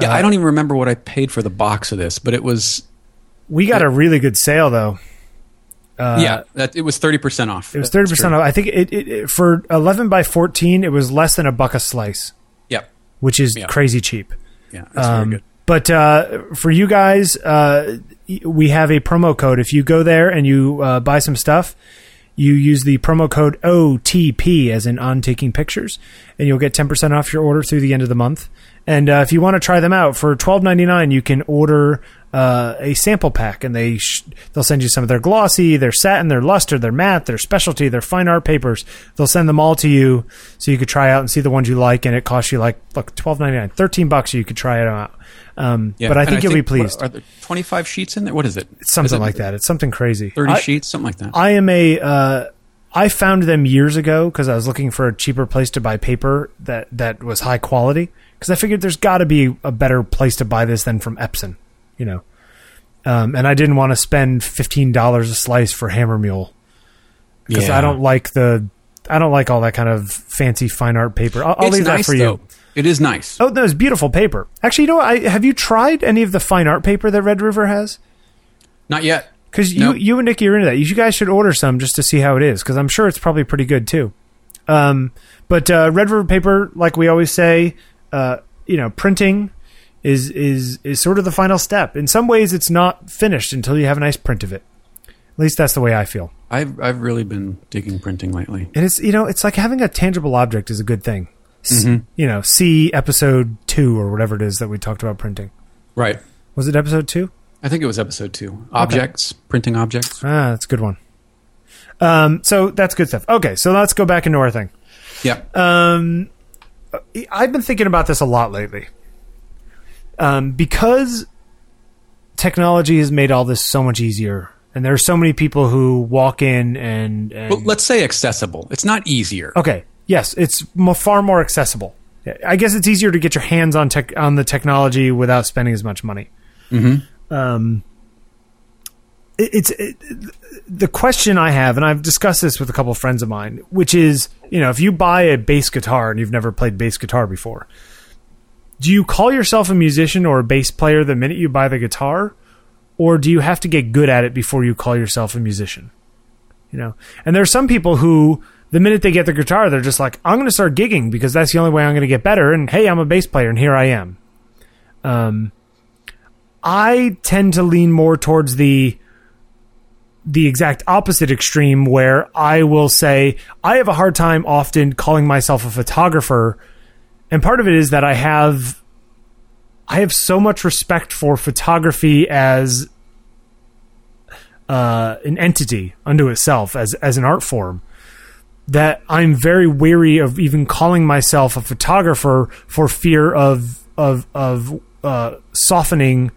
Yeah, I don't even remember what I paid for the box of this, but it was We got a really good sale though. Yeah, that it was thirty percent off. Uh, It was thirty percent off. I think it, it, it for eleven by fourteen, it was less than a buck a slice, Yep. which is Yeah. crazy cheap. Yeah, that's Um, very good. But uh, for you guys, uh, we have a promo code. If you go there and you uh, buy some stuff, you use the promo code OTP as in on taking pictures, and you'll get ten percent off your order through the end of the month. And uh, if you want to try them out for twelve ninety nine, you can order uh, a sample pack, and they sh- they'll send you some of their glossy, their satin, their luster, their matte, their specialty, their fine art papers. They'll send them all to you so you could try out and see the ones you like, and it costs you like look twelve ninety nine, thirteen bucks. You could try it out. Um, Yeah. But I think you'll be what- pleased. Are there twenty five sheets in there? What is it? It's something Is it like that. It's something crazy. Thirty I, sheets, something like that. I am a. Uh, I found them years ago because I was looking for a cheaper place to buy paper that that was high quality. Because I figured there's got to be a better place to buy this than from Epson, you know. Um, and I didn't want to spend fifteen dollars a slice for Hahnemühle because Yeah. I don't like the. I don't like all that kind of fancy fine art paper. I'll, I'll leave nice that for though. you. It is nice. Oh, no, it's beautiful paper. Actually, you know what? I, have you tried any of the fine art paper that Red River has? Not yet. Because you, Nope. you and Nikki are into that. You guys should order some just to see how it is, because I'm sure it's probably pretty good too. Um, but uh, Red River paper, like we always say, uh, you know, printing is is is sort of the final step. In some ways, it's not finished until you have a nice print of it. At least that's the way I feel. I've I've really been digging printing lately. And it's you know, it's like having a tangible object is a good thing. S- You know, see episode two or whatever it is that we talked about printing. Right. Was it episode two? I think it was episode two. Objects, printing objects. Ah, that's a good one. Um, so that's good stuff. Okay, so let's go back into our thing. Yeah. Um, I've been thinking about this a lot lately. Um, because technology has made all this so much easier, and there are so many people who walk in and, and Well, let's say accessible. It's not easier. okay, yes, it's far more accessible. I guess it's easier to get your hands on tech on the technology without spending as much money. Mm-hmm. Um, it, it's it, the question I have, and I've discussed this with a couple of friends of mine, which is, you know, if you buy a bass guitar and you've never played bass guitar before, do you call yourself a musician or a bass player the minute you buy the guitar, or do you have to get good at it before you call yourself a musician? You know, and there are some people who, the minute they get the guitar, they're just like, I'm going to start gigging because that's the only way I'm going to get better. And hey, I'm a bass player, and here I am. Um, I tend to lean more towards the the exact opposite extreme where I will say I have a hard time often calling myself a photographer and part of it is that I have I have so much respect for photography as uh, an entity unto itself as as an art form that I'm very weary of even calling myself a photographer for fear of of of uh, softening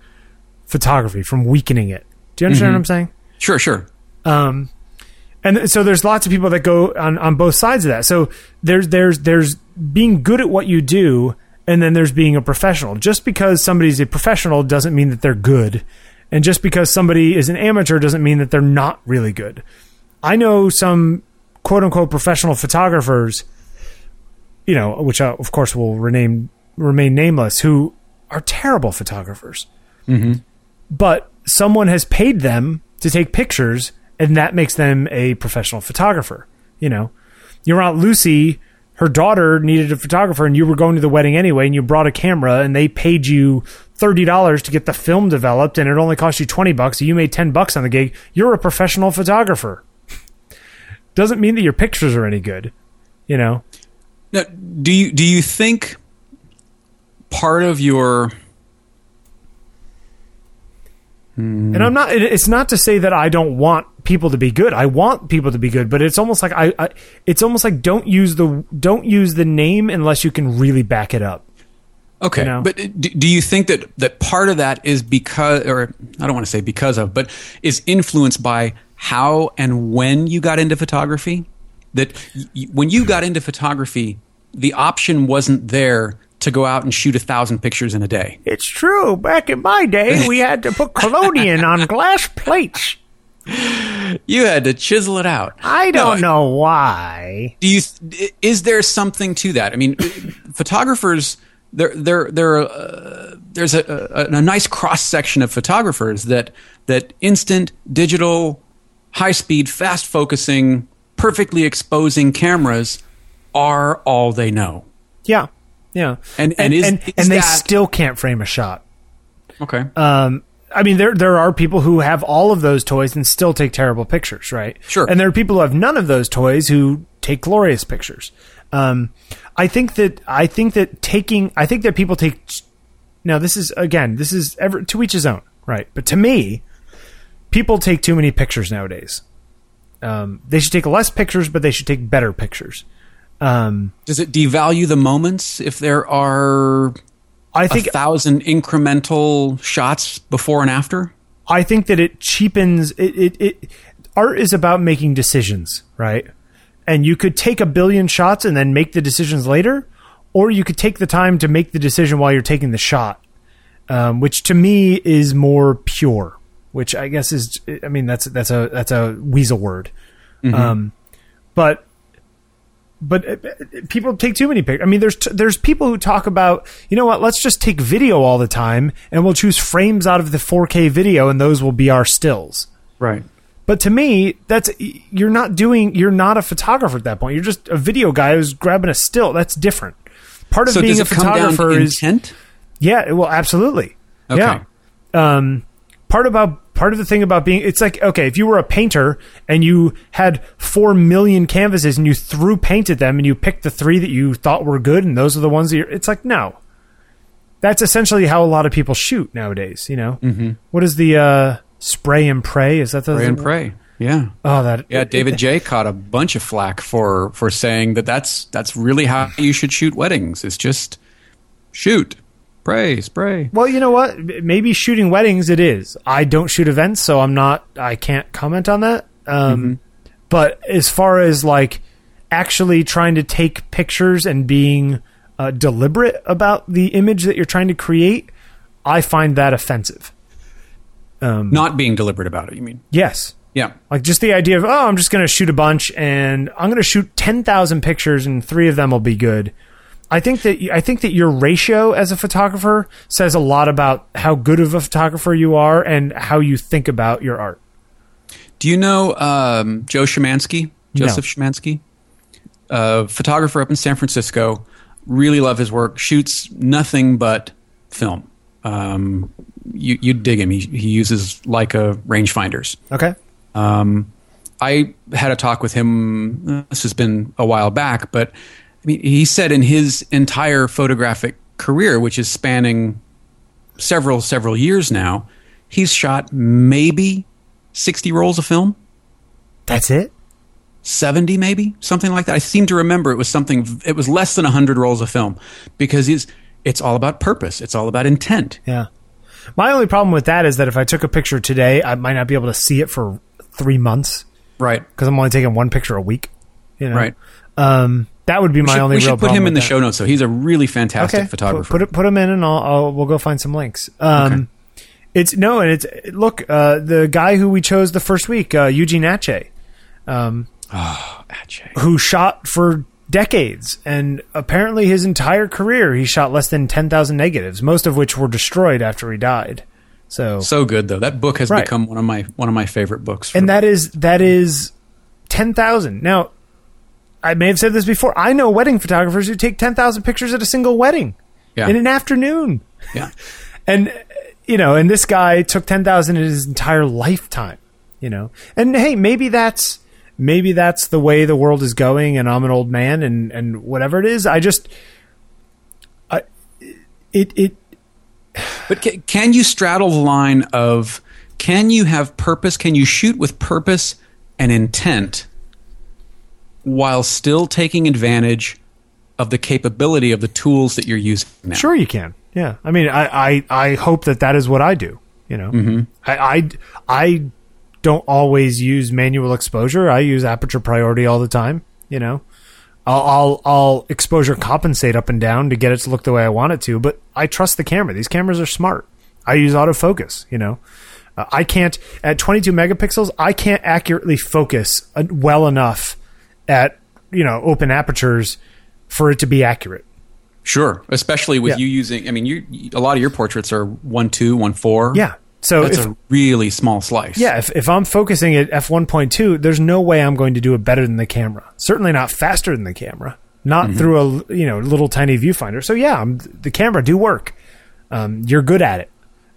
photography from weakening it. Do you understand what I'm saying? Sure, sure. Um, and so there's lots of people that go on, on both sides of that. So there's there's there's being good at what you do, and then there's being a professional. Just because somebody's a professional doesn't mean that they're good, and just because somebody is an amateur doesn't mean that they're not really good. I know some quote unquote professional photographers, you know, which uh, of course will rename remain nameless, who are terrible photographers but someone has paid them to take pictures and that makes them a professional photographer you know? Your aunt lucy her daughter needed a photographer and you were going to the wedding anyway and you brought a camera and they paid you $30 to get the film developed and it only cost you 20 bucks so you made 10 bucks on the gig. You're a professional photographer. Doesn't mean that your pictures are any good you know? Now, do you do you think part of your And I'm not. It's not to say that I don't want people to be good. I want people to be good, but it's almost like I. I it's almost like don't use the don't use the name unless you can really back it up. Okay, You know? but do, do you think that that part of that is because, or I don't want to say because of, but is influenced by how and when you got into photography? That y- when you got into photography, the option wasn't there to go out and shoot a thousand pictures in a day. It's true. Back in my day, we had to put collodion on glass plates. You had to chisel it out. I don't know why. do you is there something to that i mean photographers there there there uh, there's a, a, a nice cross section of photographers that that instant digital high speed fast focusing perfectly exposing cameras are all they know Yeah, yeah. And- and is- and, is and they that- still can't frame a shot. okay Um, I mean, there there are people who have all of those toys and still take terrible pictures, right? Sure. And there are people who have none of those toys who take glorious pictures. Um, I think that I think that taking I think that people take. Now, this is again, this is ever to each his own, right? But to me, people take too many pictures nowadays. Um, they should take less pictures, but they should take better pictures. Um, does it devalue the moments if there are I a think thousand incremental shots before and after I think that it cheapens it, it, it art is about making decisions, right? And you could take a billion shots and then make the decisions later, or you could take the time to make the decision while you're taking the shot. Um, which to me is more pure, which I guess is I mean that's that's a that's a weasel word. Um, but but uh, people take too many pictures. I mean, there's t- there's people who talk about, you know what? Let's just take video all the time, and we'll choose frames out of the 4K video, and those will be our stills. right But to me, that's you're not doing. You're not a photographer at that point. You're just a video guy who's grabbing a still. That's different. Part of so being a it come down photographer to is intent yeah, well, absolutely. Okay. Yeah. Um, part about part of the thing about being it's like okay, if you were a painter and you had four million canvases and you threw paint at them and you picked the three that you thought were good and those are the ones that you're, it's like no. That's essentially how a lot of people shoot nowadays. You know, mm-hmm. what is the uh, spray and pray? Is that the pray and pray yeah Oh, that Yeah, David Jay caught a bunch of flack for for saying that that's that's really how you should shoot weddings. It's just shoot, pray, spray. Well, you know what? Maybe shooting weddings it is. I don't shoot events, so I'm not. I can't comment on that. Um, But as far as like actually trying to take pictures and being uh, deliberate about the image that you're trying to create, I find that offensive. Not being deliberate about it. You mean? Yes. Yeah. Like just the idea of oh, I'm just going to shoot a bunch and I'm going to shoot ten thousand pictures and three of them will be good. I think that I think that your ratio as a photographer says a lot about how good of a photographer you are and how you think about your art. Do you know um, Joe Szymanski? Joseph Szymanski, uh, photographer up in San Francisco. Really love his work. Shoots nothing but film. Um, you you dig him. He he uses Leica rangefinders. Okay. Um, I had a talk with him. This has been a while back, but he said in his entire photographic career, which is spanning several several years now, he's shot maybe sixty rolls of film, That's it. seventy maybe something like that. I seem to remember it was something. It was less than hundred rolls of film because it's it's all about purpose. It's all about intent. Yeah. My only problem with that is that if I took a picture today, I might not be able to see it for three months Right. because I'm only taking one picture a week. You know? Right. Um, that would be my should, only we real should put him in the that. show notes. So he's a really fantastic okay, photographer. Put, put put him in, and I'll, I'll we'll go find some links. Um, it's no, and it's look uh, the guy who we chose the first week, uh, Eugene Ache, oh, Atget. who shot for decades, and apparently his entire career he shot less than ten thousand negatives, most of which were destroyed after he died. So, So good though. That book has Right. become one of my one of my favorite books. and that is that is ten thousand. Now, I may have said this before. I know wedding photographers who take ten thousand pictures at a single wedding yeah, in an afternoon. yeah. and you know and this guy took 10,000 in his entire lifetime you know and hey maybe that's maybe that's the way the world is going and I'm an old man and and whatever it is I just I it it But ca- can you straddle the line of can you have purpose? Can you shoot with purpose and intent while still taking advantage of the capability of the tools that you're using now? sure you can yeah I mean I I I hope that that is what I do you know Mm-hmm. I I I don't always use manual exposure I use aperture priority all the time you know I'll, I'll I'll exposure compensate up and down to get it to look the way I want it to, but I trust the camera. These cameras are smart. I use autofocus, you know. Uh, I can't at 22 megapixels. I can't accurately focus uh, well enough at you know open apertures for it to be accurate. Sure, especially with Yeah. you using. I mean, you a lot of your portraits are one two, one four. Yeah. So if, a really small slice. yeah, if, if I'm focusing at f1.2, there's no way I'm going to do it better than the camera. Certainly not faster than the camera. Not through a you know little tiny viewfinder. So yeah, I'm, the camera do work. Um, you're good at it.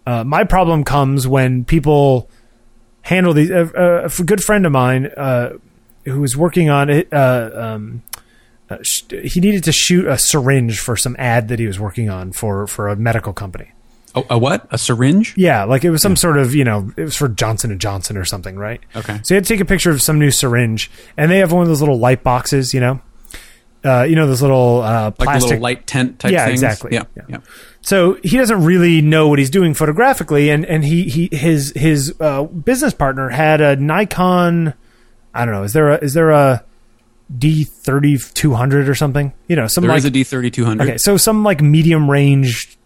Uh, my problem comes when people handle these. Uh, a good friend of mine uh, who was working on it. Uh, um, uh, sh- he needed to shoot a syringe for some ad that he was working on for for a medical company. A, a what? A syringe? Yeah, like it was some sort of you know it was for Johnson and Johnson or something, right? Okay. So he had to take a picture of some new syringe, and they have one of those little light boxes, you know, uh, you know those little uh, plastic. a little light tent type Yeah, things? exactly. Yeah, Yeah. yeah. so he doesn't really know what he's doing photographically, and and he he his his uh, business partner had a Nikon. I don't know. Is there a is there a D thirty two hundred or something? You know, some There like is a D thirty two hundred. Okay, so some like medium range,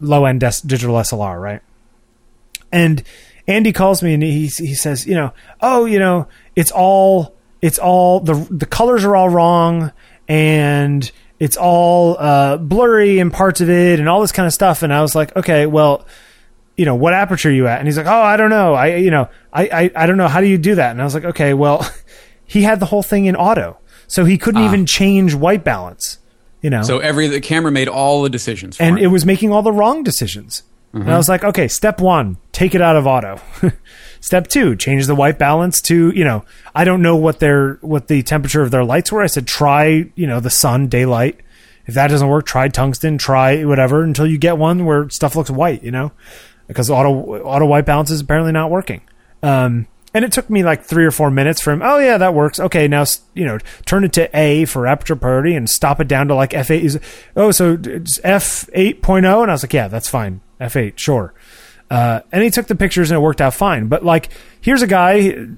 low end des- digital SLR, right? And Andy calls me and he he says, you know, oh, you know, it's all it's all the the colors are all wrong and it's all uh, blurry in parts of it and all this kind of stuff. And I was like, okay, well, you know, what aperture are you at? And he's like, oh, I don't know. I you know, I I, I don't know. How do you do that? And I was like, okay, well, he had the whole thing in auto, so he couldn't ah. even change white balance. You know, So every the camera made all the decisions for and him. it was making all the wrong decisions. And I mm-hmm. was like, okay, step one, take it out of auto. step two, change the white balance to, you know, I don't know what their what the temperature of their lights were. I said, try, you know, the sun, daylight. If that doesn't work, try tungsten, try whatever until you get one where stuff looks white, you know, because auto auto white balance is apparently not working. Um, and it took me like three or four minutes from, oh yeah, that works. Okay, now you know, turn it to A for aperture priority and stop it down to like f eight. Is oh, so it's f eight oh? and I was like, yeah, that's fine. F eight, sure. Uh, and he took the pictures and it worked out fine. But like, here's a guy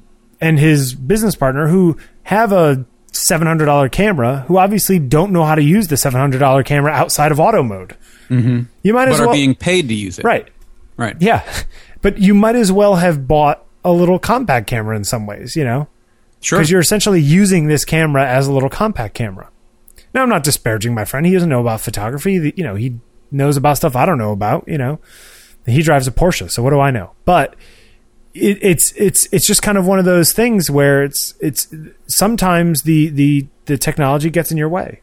and his business partner who have a seven hundred dollar camera who obviously don't know how to use the seven hundred dollar camera outside of auto mode. Mm-hmm. You might as well are being paid to use it. right. Right. Yeah, but you might as well have bought a little compact camera in some ways, you know, Sure. because you're essentially using this camera as a little compact camera. Now, I'm not disparaging my friend; he doesn't know about photography. You know, he knows about stuff I don't know about. You know, he drives a Porsche, so what do I know? But it, it's it's it's just kind of one of those things where it's it's sometimes the the the technology gets in your way.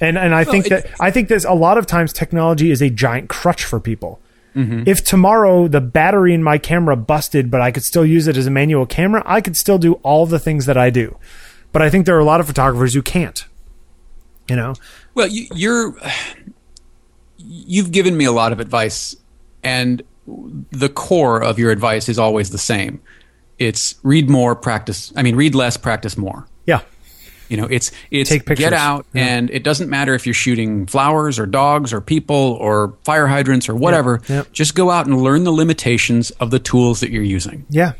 And and I think that I think that a lot of times technology is a giant crutch for people. Mm-hmm. If tomorrow the battery in my camera busted, but I could still use it as a manual camera, I could still do all the things that I do. But I think there are a lot of photographers who can't. You know, Well, you, you're you've given me a lot of advice, and the core of your advice is always the same. It's read more, practice. I mean, read less, practice more. yeah, You know, it's it's Take pictures. get out, Yeah. and it doesn't matter if you're shooting flowers or dogs or people or fire hydrants or whatever. yeah. Just go out and learn the limitations of the tools that you're using. yeah.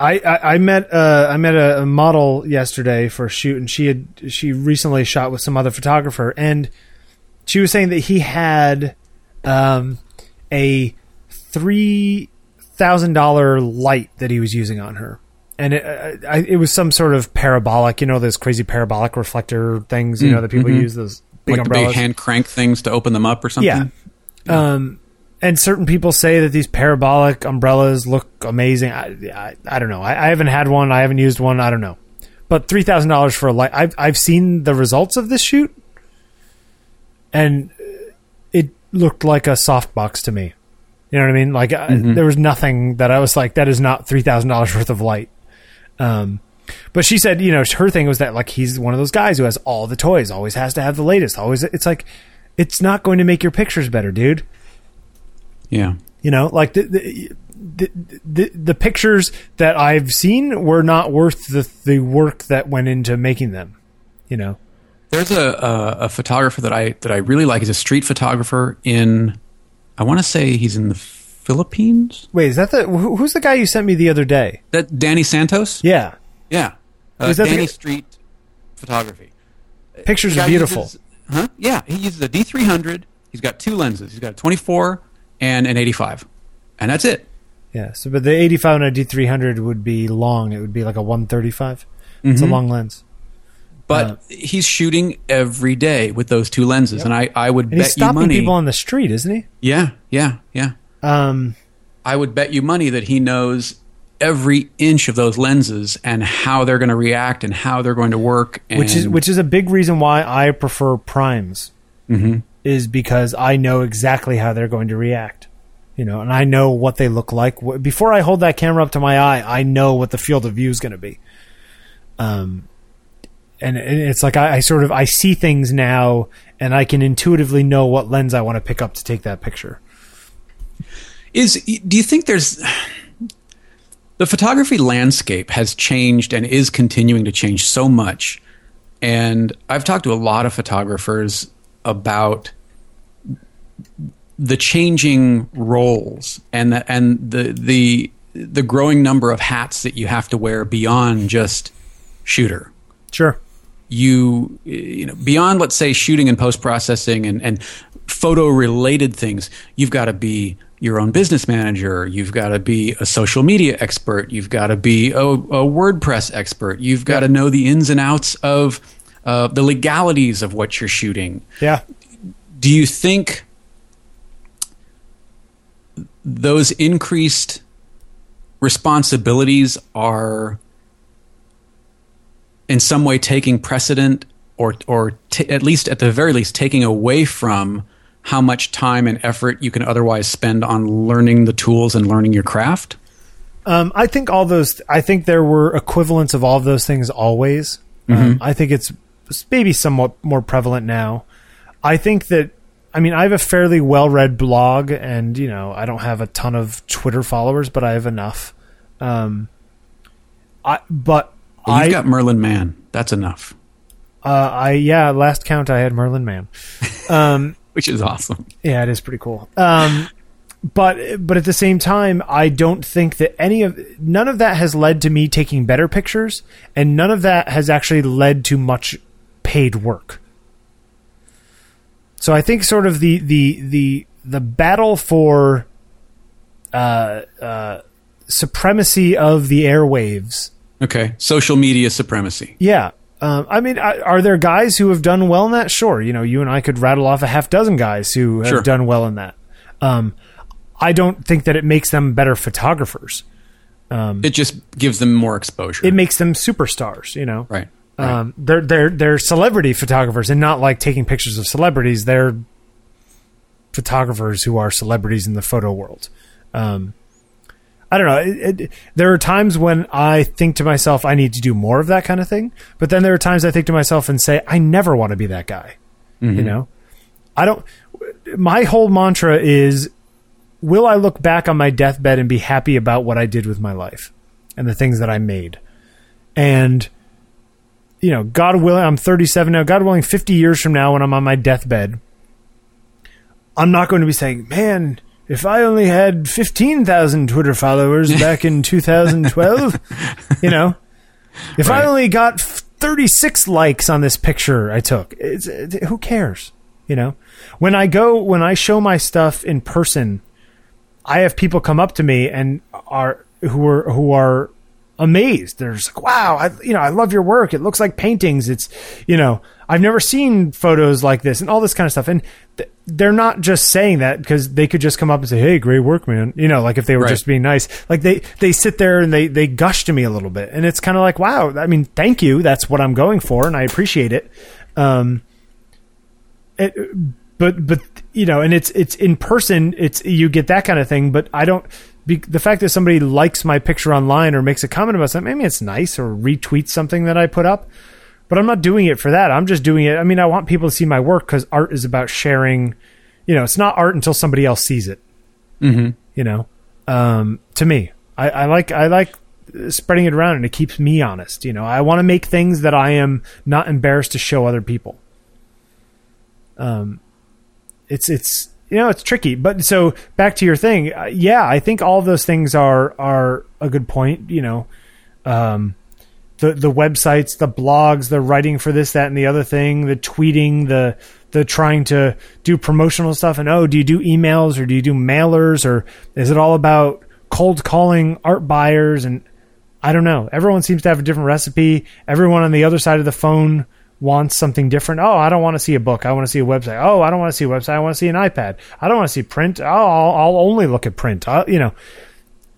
I, I, I met uh, I met a, a model yesterday for a shoot, and she had she recently shot with some other photographer, and she was saying that he had um, a three thousand dollar light that he was using on her, and it, uh, I, it was some sort of parabolic, you know, those crazy parabolic reflector things, you know, that people use those big like big hand crank things to open them up or something. Yeah. Um, and certain people say that these parabolic umbrellas look amazing. I, I, I don't know. I, I haven't had one. I haven't used one. I don't know. But three thousand dollars for a light. I've I've seen the results of this shoot, and it looked like a softbox to me. You know what I mean? Like I, there was nothing that I was like, that is not three thousand dollars worth of light. Um, but she said, you know, her thing was that like he's one of those guys who has all the toys, always has to have the latest. Always, it's like, it's not going to make your pictures better, dude. Yeah. You know, like the the, the the the pictures that I've seen were not worth the the work that went into making them. You know, There's a, a a photographer that I that I really like. He's a street photographer in. I want to say he's in the Philippines. wait, is that the who- who's the guy you sent me the other day? That Danny Santos. Yeah, Yeah. Uh, Is that Danny guy- Street Photography. pictures are beautiful. uses- huh? Yeah, he uses a D300. He's got two lenses. He's got a 24 and an 85, and that's it. Yeah. So, but the 85 and a D300 would be long. It would be like a 135. It's a Mhm. long lens. But Uh, he's shooting every day with those two lenses, and I, I would And he's bet you stopping money. people on the street, isn't he? yeah, yeah, yeah. Um, I would bet you money that he knows every inch of those lenses and how they're going to react and how they're going to work. And, which is which is a big reason why I prefer primes. Mhm. Is because I know exactly how they're going to react, you know, and I know what they look like before I hold that camera up to my eye. I know what the field of view is going to be. Um, and, and it's like I, I sort of I see things now, and I can intuitively know what lens I want to pick up to take that picture. Is do you think there's the photography landscape has changed and is continuing to change so much and i've talked to a lot of photographers about the changing roles and the, and the the the growing number of hats that you have to wear beyond just shooter Sure. you you know beyond let's say shooting and post processing and and photo related things you've got to be your own business manager you've got to be a social media expert you've got to be a, a wordpress expert you've got to know the ins and outs of uh, the legalities of what you're shooting Yeah. do you think those increased responsibilities are in some way taking precedent or or t- at least at the very least taking away from how much time and effort you can otherwise spend on learning the tools and learning your craft Um, I think all those. I think there were equivalents of all of those things always. Um, I think it's maybe somewhat more prevalent now. I think that. I mean, I have a fairly well-read blog, and you know, I don't have a ton of Twitter followers, but I have enough. Um, I but Well, you've I got merlin mann that's enough uh, I yeah, last count I had Merlin Mann. Um, which is awesome Yeah, it is pretty cool. Um, but but at the same time, I don't think that any of none of that has led to me taking better pictures, and none of that has actually led to much paid work. So I think sort of the the the the battle for uh, uh, supremacy of the airwaves. okay social media supremacy Yeah. Um, I mean, are there guys who have done well in that? Sure. You know, you and I could rattle off a half dozen guys who have Sure. done well in that. Um, I don't think that it makes them better photographers. it just gives them more exposure It makes them superstars. You know, right, right. um, they're they're they're celebrity photographers, and not like taking pictures of celebrities. They're photographers who are celebrities in the photo world. Um, I don't know. It, it, there are times when I think to myself, I need to do more of that kind of thing. But then there are times I think to myself and say, I never want to be that guy. You mm-hmm. know, I don't. My whole mantra is, will I look back on my deathbed and be happy about what I did with my life and the things that I made? And you know, God willing, I'm 37 now. God willing, 50 years from now, when I'm on my deathbed, I'm not going to be saying, "Man, if I only had 15,000 Twitter followers back in 2012, you know, if I only got 36 likes on this picture I took, it's, it, who cares? You know, when I go, when I show my stuff in person, I have people come up to me and are who are who are amazed. They're just like, "Wow, I, you know, I love your work. It looks like paintings. It's, you know, I've never seen photos like this and all this kind of stuff." And th- they're not just saying that because they could just come up and say, "Hey, great work, man." You know, like if they were Right. just being nice. Like they they sit there and they they gush to me a little bit, and it's kind of like, "Wow, I mean, thank you. That's what I'm going for, and I appreciate it." Um, it, but but you know, and it's it's in person. It's you get that kind of thing. But I don't. Be, the fact that somebody likes my picture online or makes a comment about something, maybe it's nice, or retweets something that I put up. But I'm not doing it for that. I'm just doing it. I mean, I want people to see my work because art is about sharing. You know, it's not art until somebody else sees it. hmm You know, um, to me, I, I like I like spreading it around, and it keeps me honest. You know, I want to make things that I am not embarrassed to show other people. Um, it's it's you know it's tricky, but so back to your thing, uh, yeah, I think all those things are are a good point. You know, um, the the websites, the blogs, the writing for this, that, and the other thing, the tweeting, the the trying to do promotional stuff, and oh, do you do emails or do you do mailers or is it all about cold calling art buyers and I don't know. Everyone seems to have a different recipe. Everyone on the other side of the phone wants something different. Oh, I don't want to see a book. I want to see a website. Oh, I don't want to see a website. I want to see an iPad. I don't want to see print. Oh, I'll, I'll only look at print. Uh, you know,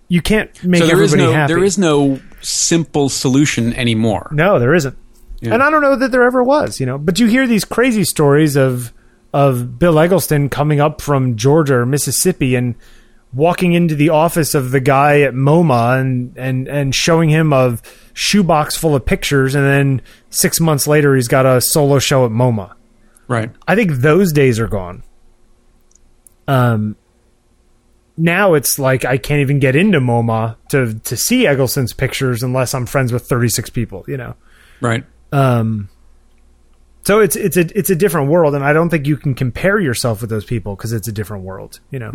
you can't make so everybody no happy. there is no simple solution anymore. No, there isn't. Yeah. And I don't know that there ever was, you know. But you hear these crazy stories of of Bill Eggleston coming up from Georgia or Mississippi and walking into the office of the guy at MoMA and and and showing him a shoebox full of pictures and then 6 months later he's got a solo show at MoMA. Right. I think those days are gone. Um now it's like I can't even get into MoMA to to see Eggleston's pictures unless I'm friends with 36 people, you know. Right. Um, so it's it's a it's a different world, and I don't think you can compare yourself with those people because it's a different world. You know,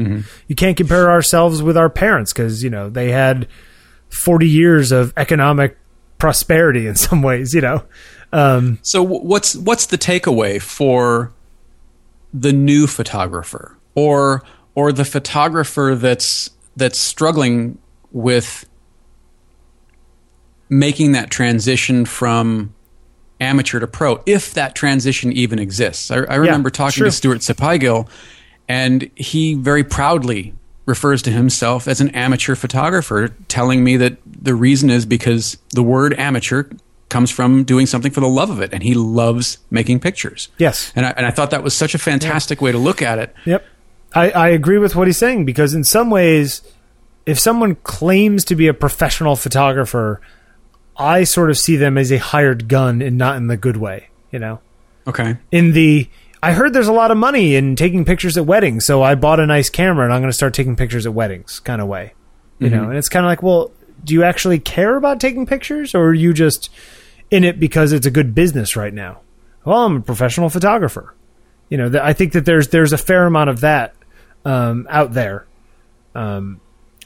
you can't compare ourselves with our parents because you know they had forty years of economic prosperity in some ways. You know, um, So what's what's the takeaway for the new photographer or or the photographer that's that's struggling with making that transition from amateur to pro, if that transition even exists. I, I remember talking sure. to Stuart Sepaigil, and he very proudly refers to himself as an amateur photographer, telling me that the reason is because the word amateur comes from doing something for the love of it, and he loves making pictures. Yes. and I, and I thought that was such a fantastic way to look at it. Yep. I, I agree with what he's saying because in some ways, if someone claims to be a professional photographer, I sort of see them as a hired gun and not in the good way, you know? Okay, In the I heard there's a lot of money in taking pictures at weddings, so I bought a nice camera and I'm going to start taking pictures at weddings kind of way. You mm-hmm. know, and it's kind of like, well, do you actually care about taking pictures or are you just in it because it's a good business right now? Well, I'm a professional photographer. You know, th- I think that there's there's a fair amount of that um, out there. Um,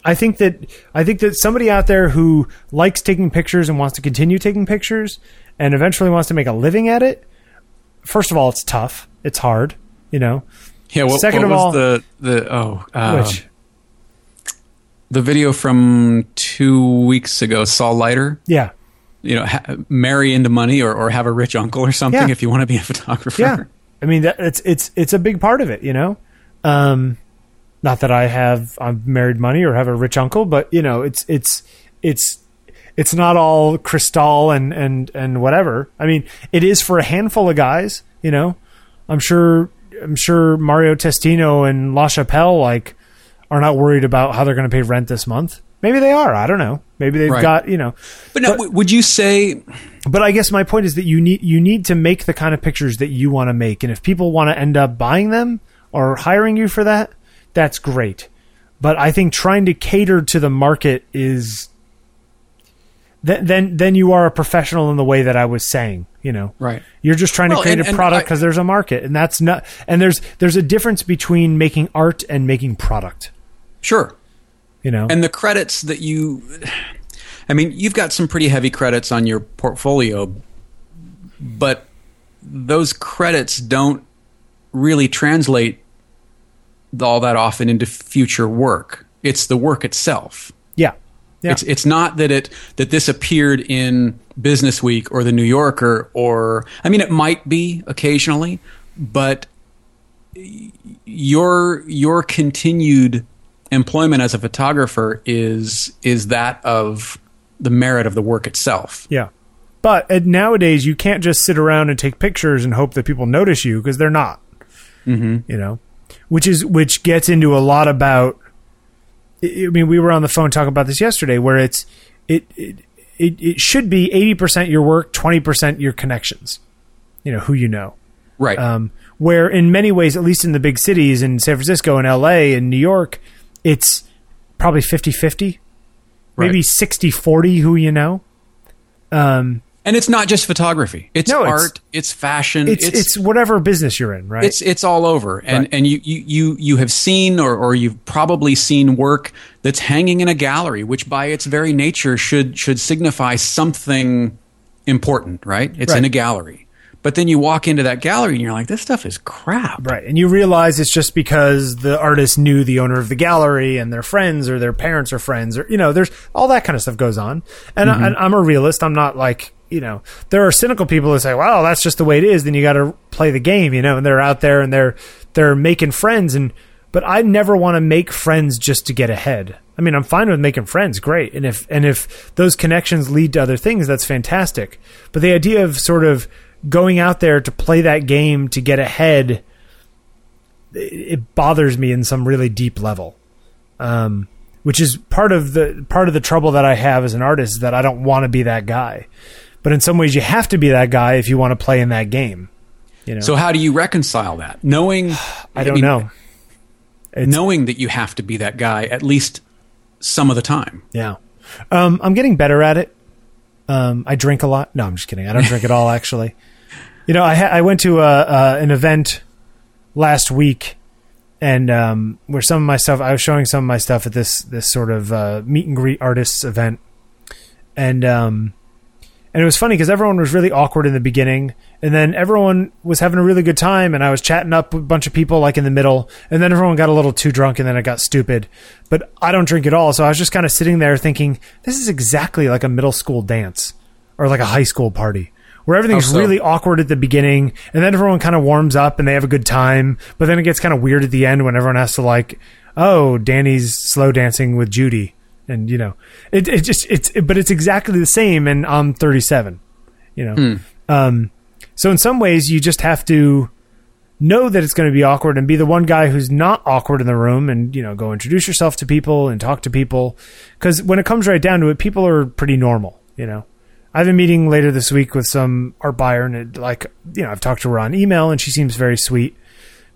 I think that I think that somebody out there who likes taking pictures and wants to continue taking pictures and eventually wants to make a living at it. First of all, it's tough. It's hard. You know. yeah. What, Second what of was all- the the oh uh, Which the video from two weeks ago, Saul Leiter. yeah, You know, ha- marry into money or, or have a rich uncle or something Yeah. if you want to be a photographer. yeah. I mean, that, it's it's it's a big part of it. You know. Um, not that I have I'm married money or have a rich uncle, but you know, it's it's it's it's not all crystal and and and whatever. I mean, it is for a handful of guys. You know, I'm sure I'm sure Mario Testino and La Chapelle like are not worried about how they're going to pay rent this month. Maybe they are. I don't know. Maybe they've Right. got you know. But, w would you say But I guess my point is that you need you need to make the kind of pictures that you want to make, and if people want to end up buying them or hiring you for that, that's great. But I think trying to cater to the market is then then then you are a professional in the way that I was saying. You know, Right. You're just trying Well, to create and- a product because there's a market, and that's not. And there's there's a difference between making art and making product. sure? You know, And the credits that you, I mean, you've got some pretty heavy credits on your portfolio, but those credits don't really translate all that often into future work. It's the work itself. yeah, yeah. It's it's not that it that this appeared in Business Week or the New Yorker or I mean it might be occasionally, but your your continued employment as a photographer is is that of the merit of the work itself. Yeah. But uh, nowadays, you can't just sit around and take pictures and hope that people notice you because they're not. Mm-hmm. You know, which is which gets into a lot about. I mean, we were on the phone talking about this yesterday, where it's it it it, it should be eighty percent your work, twenty percent your connections. You know who you know. Right. Um, where in many ways, at least in the big cities, in San Francisco and L.A. and New York, it's probably 50-50, maybe Right. 60-40 who you know. Um, and it's not just photography. It's No, it's- art, it's, fashion, it's, it's whatever business you're in, right? it's it's all over and Right. and you, you you you have seen or, or you've probably seen work that's hanging in a gallery which by its very nature should should signify something important right it's in a gallery But then you walk into that gallery and you're like, this stuff is crap. Right. And you realize it's just because the artist knew the owner of the gallery and their friends or their parents or friends or, you know, there's all that kind of stuff goes on. And, I, mm-hmm. and I'm a realist. I'm not like, you know, there are cynical people who say, well, that's just the way it is. Then you got to play the game, you know, and they're out there and they're, they're making friends. And, but I never want to make friends just to get ahead. I mean, I'm fine with making friends, great. And if, and if those connections lead to other things, that's fantastic. But the idea of sort of going out there to play that game to get ahead, it bothers me in some really deep level. Um, which is part of the part of the trouble that I have as an artist is that I don't want to be that guy. But in some ways, you have to be that guy if you want to play in that game. You know. So how do you reconcile that? Knowing I don't know. It's- knowing that you have to be that guy at least some of the time. Yeah. Um, I'm getting better at it. Um, I drink a lot. No, I'm just kidding. I don't drink at all, actually. You know, I, ha- I went to a, uh, an event last week and um, where some of my stuff, I was showing some of my stuff at this, this sort of uh, meet and greet artists event. And, um, and it was funny because everyone was really awkward in the beginning and then everyone was having a really good time and i was chatting up with a bunch of people like in the middle and then everyone got a little too drunk and then it got stupid but i don't drink at all so i was just kind of sitting there thinking this is exactly like a middle school dance or like a high school party where everything's so? really awkward at the beginning and then everyone kind of warms up and they have a good time but then it gets kind of weird at the end when everyone has to like oh danny's slow dancing with judy and you know it, it just it's but it's exactly the same and i'm 37 you know. Um so in some ways you just have to know that it's going to be awkward and be the one guy who's not awkward in the room and you know go introduce yourself to people and talk to people. Because when it comes right down to it people are pretty normal you know. I have a meeting later this week with some art buyer and it, like you know i've talked to her on email and she seems very sweet.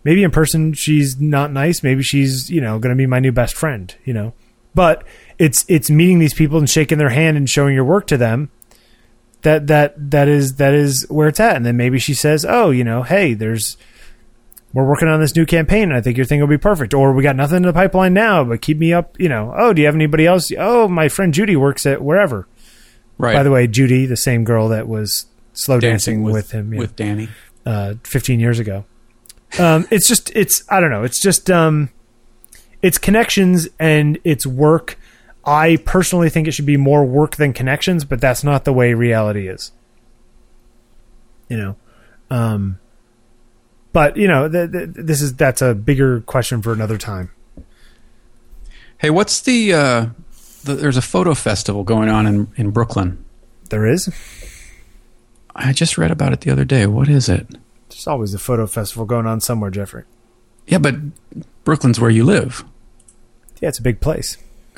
Maybe in person she's not nice. Maybe she's you know going to be my new best friend you know. But it's it's meeting these people and shaking their hand and showing your work to them that that that is that is where it's at. And then maybe she says oh you know hey there's we're working on this new campaign and i think your thing will be perfect. Or we got nothing in the pipeline now but keep me up you know. Oh do you have anybody else? Oh my friend judy works at wherever. Right. by the way judy the same girl that was slow dancing, with, him yeah, with Danny. uh, 15 years ago. Um, it's just it's i don't know. It's just um, it's connections and it's work i personally think it should be more work than connections but that's not the way reality is you know um, but you know th- th- this is that's a bigger question for another time Hey, what's the, uh, the there's a photo festival going on in, in Brooklyn. there is I just read about it the other day. What is it? there's always a photo festival going on somewhere Jeffery Yeah, but Brooklyn's where you live. yeah it's a big place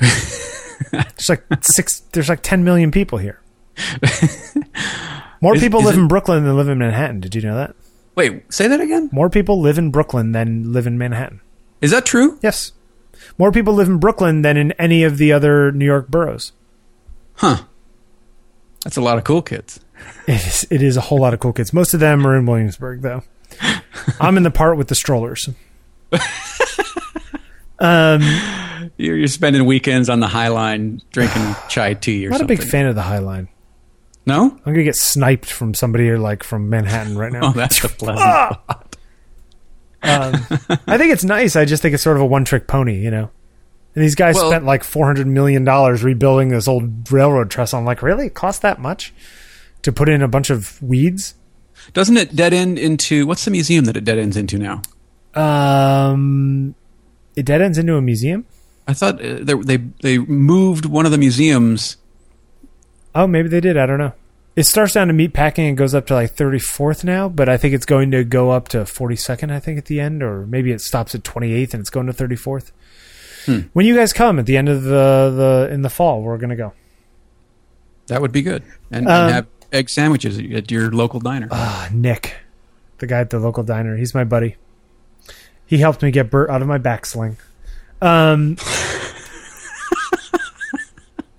there's like six there's like 10 million people here more Is- people is live it- in brooklyn than live in manhattan did you know that Wait, say that again? More people live in Brooklyn than live in Manhattan. Is that true? Yes. More people live in Brooklyn than in any of the other New York boroughs. Huh. That's a lot of cool kids. It is, it is a whole lot of cool kids. Most of them are in Williamsburg, though. I'm in the part with the strollers. Um, You're, you're spending weekends on the High Line drinking chai tea or something. not a big fan of the High Line. No? I'm gonna get sniped from somebody or like from Manhattan right now. Oh, that's a pleasant Ah! thought. Um, I think it's nice. I just think it's sort of a one-trick pony, you know. And these guys Well- spent like four hundred million dollars rebuilding this old railroad trestle. I'm like, really? It cost that much to put in a bunch of weeds? Doesn't it dead end into what's the museum that it dead ends into now? Um, it dead ends into a museum. I thought uh, they, they they moved one of the museums. Oh, maybe they did. I don't know. It starts down to meat packing and goes up to like 34th now, but I think it's going to go up to 42nd. I think at the end, or maybe it stops at 28th and it's going to 34th. Hmm. When you guys come at the end of the the in the fall, we're gonna go. That would be good, and, Um, and have egg sandwiches at your local diner. Ah, Nick, the guy at the local diner. He's my buddy. He helped me get Bert out of my backsling. Um,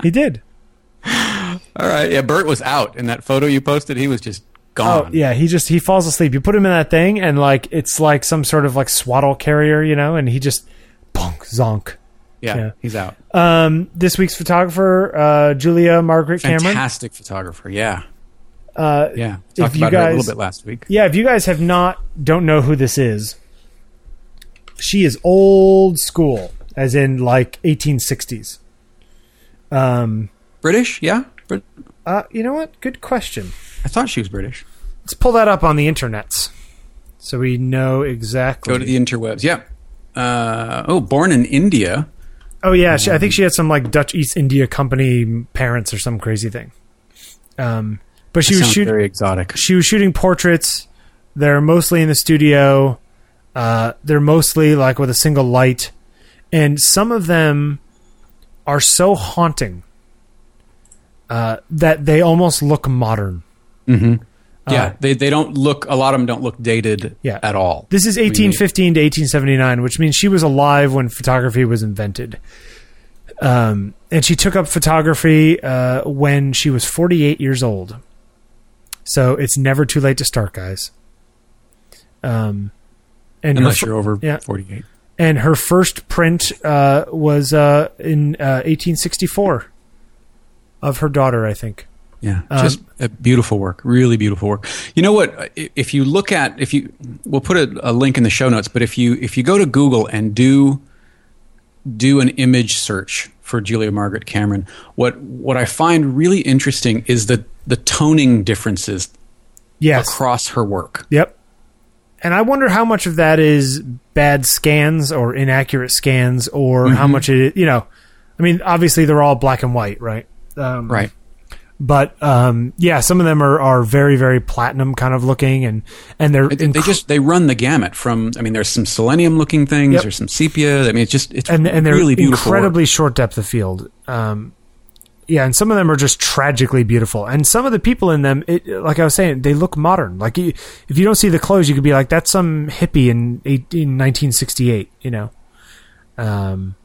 he did. All right, yeah. Bert was out in that photo you posted. He was just gone. Oh yeah, he just he falls asleep. You put him in that thing, and like it's like some sort of like swaddle carrier, you know, and he just bonk zonk. yeah, Yeah. he's out. Um, this week's photographer, uh, Julia Margaret Cameron. Fantastic photographer. Yeah, Uh, Yeah, talked about her a little bit last week. yeah, if you guys have not don't know who this is, she is old school, as in like 1860s. Um, British, yeah. Brit- uh, you know what? Good question. I thought she was British. Let's pull that up on the internets so we know exactly. Go to the interwebs. Yeah. Uh, oh, born in India. oh yeah, she, I think she had some like Dutch East India Company parents or some crazy thing. Um, but she was shooting. very exotic. she was shooting portraits. They're mostly in the studio. Uh, they're mostly like with a single light, and some of them are so haunting uh, that they almost look modern. hmm Uh, Yeah, they they don't look. A lot of them don't look dated Yeah. at all. This is 1815 to 1879, which means she was alive when photography was invented. Um, and she took up photography uh, when she was 48 years old. So it's never too late to start, guys. Um, and her Unless fir- you're over yeah. 48. and her first print uh, was uh, in uh, 1864 of her daughter, I think. Yeah, Um, just a beautiful work, really beautiful work. You know what? If you look at, if you, we'll put a, a link in the show notes. But if you if you go to Google and do do an image search for Julia Margaret Cameron, what what I find really interesting is the the toning differences Yes. across her work. Yep. And I wonder how much of that is bad scans or inaccurate scans, or how much it is, you know. I mean, obviously they're all black and white, right? Um, Right. But um, yeah, some of them are, are very, very platinum kind of looking, and and they're They, they just they run the gamut from. I mean, there's some selenium looking things. Yep. There's some sepia. I mean, it's just it's and and they're really beautiful. work. incredibly short depth of field. Um, yeah, and some of them are just tragically beautiful, and some of the people in them, it, like I was saying, they look modern. Like you, if you don't see the clothes, you could be like, "That's some hippie in, in 1968," you know. Um,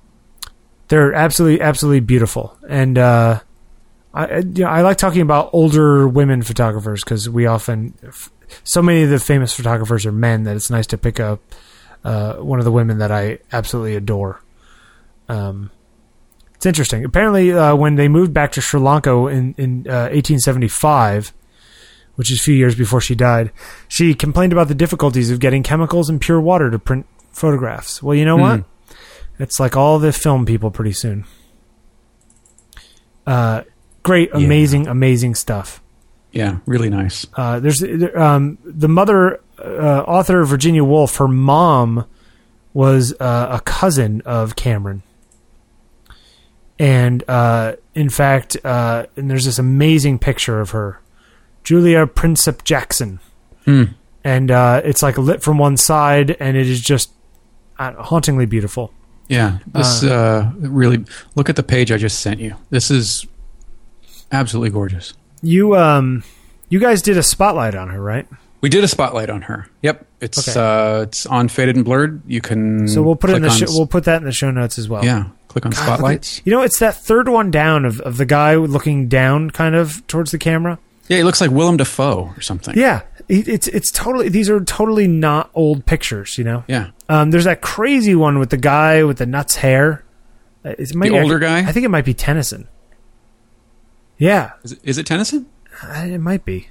they're absolutely, absolutely beautiful, and uh, I, I- you know, I like talking about older women photographers because we often, so many of the famous photographers are men that it's nice to pick up uh, one of the women that I absolutely adore. Um, it's interesting. Apparently, uh, when they moved back to Sri Lanka in in uh, 1875, which is a few years before she died, she complained about the difficulties of getting chemicals and pure water to print photographs. Well, you know what? It's like all the film people pretty soon. Uh, great, Yeah. amazing, amazing stuff. Yeah, really nice. Uh, there's there- um, the mother uh, author Virginia Woolf. Her mom was uh, a cousin of Cameron, and uh, in fact, uh, and there's this amazing picture of her, Julia Prinsep Jackson, Hmm. and uh, it's like lit from one side, and it is just uh, hauntingly beautiful. Yeah, this uh, really look at the page I just sent you. This is absolutely gorgeous. You um, you guys did a spotlight on her, right? We did a spotlight on her. Yep, it's Okay. uh, it's on Faded and Blurred. You can So we'll put it in the sh- we'll put that in the show notes as well. yeah, click on God, spotlights. you know, it's that third one down of, of the guy looking down kind of towards the camera. Yeah, he looks like Willem Dafoe or something. Yeah. It's it's totally these are totally not old pictures, you know. yeah. Um, there's that crazy one with the guy with the nuts hair. Uh, It might The older guy? I think it might be Tennyson. Yeah, Is it, is it Tennyson? uh, it might be.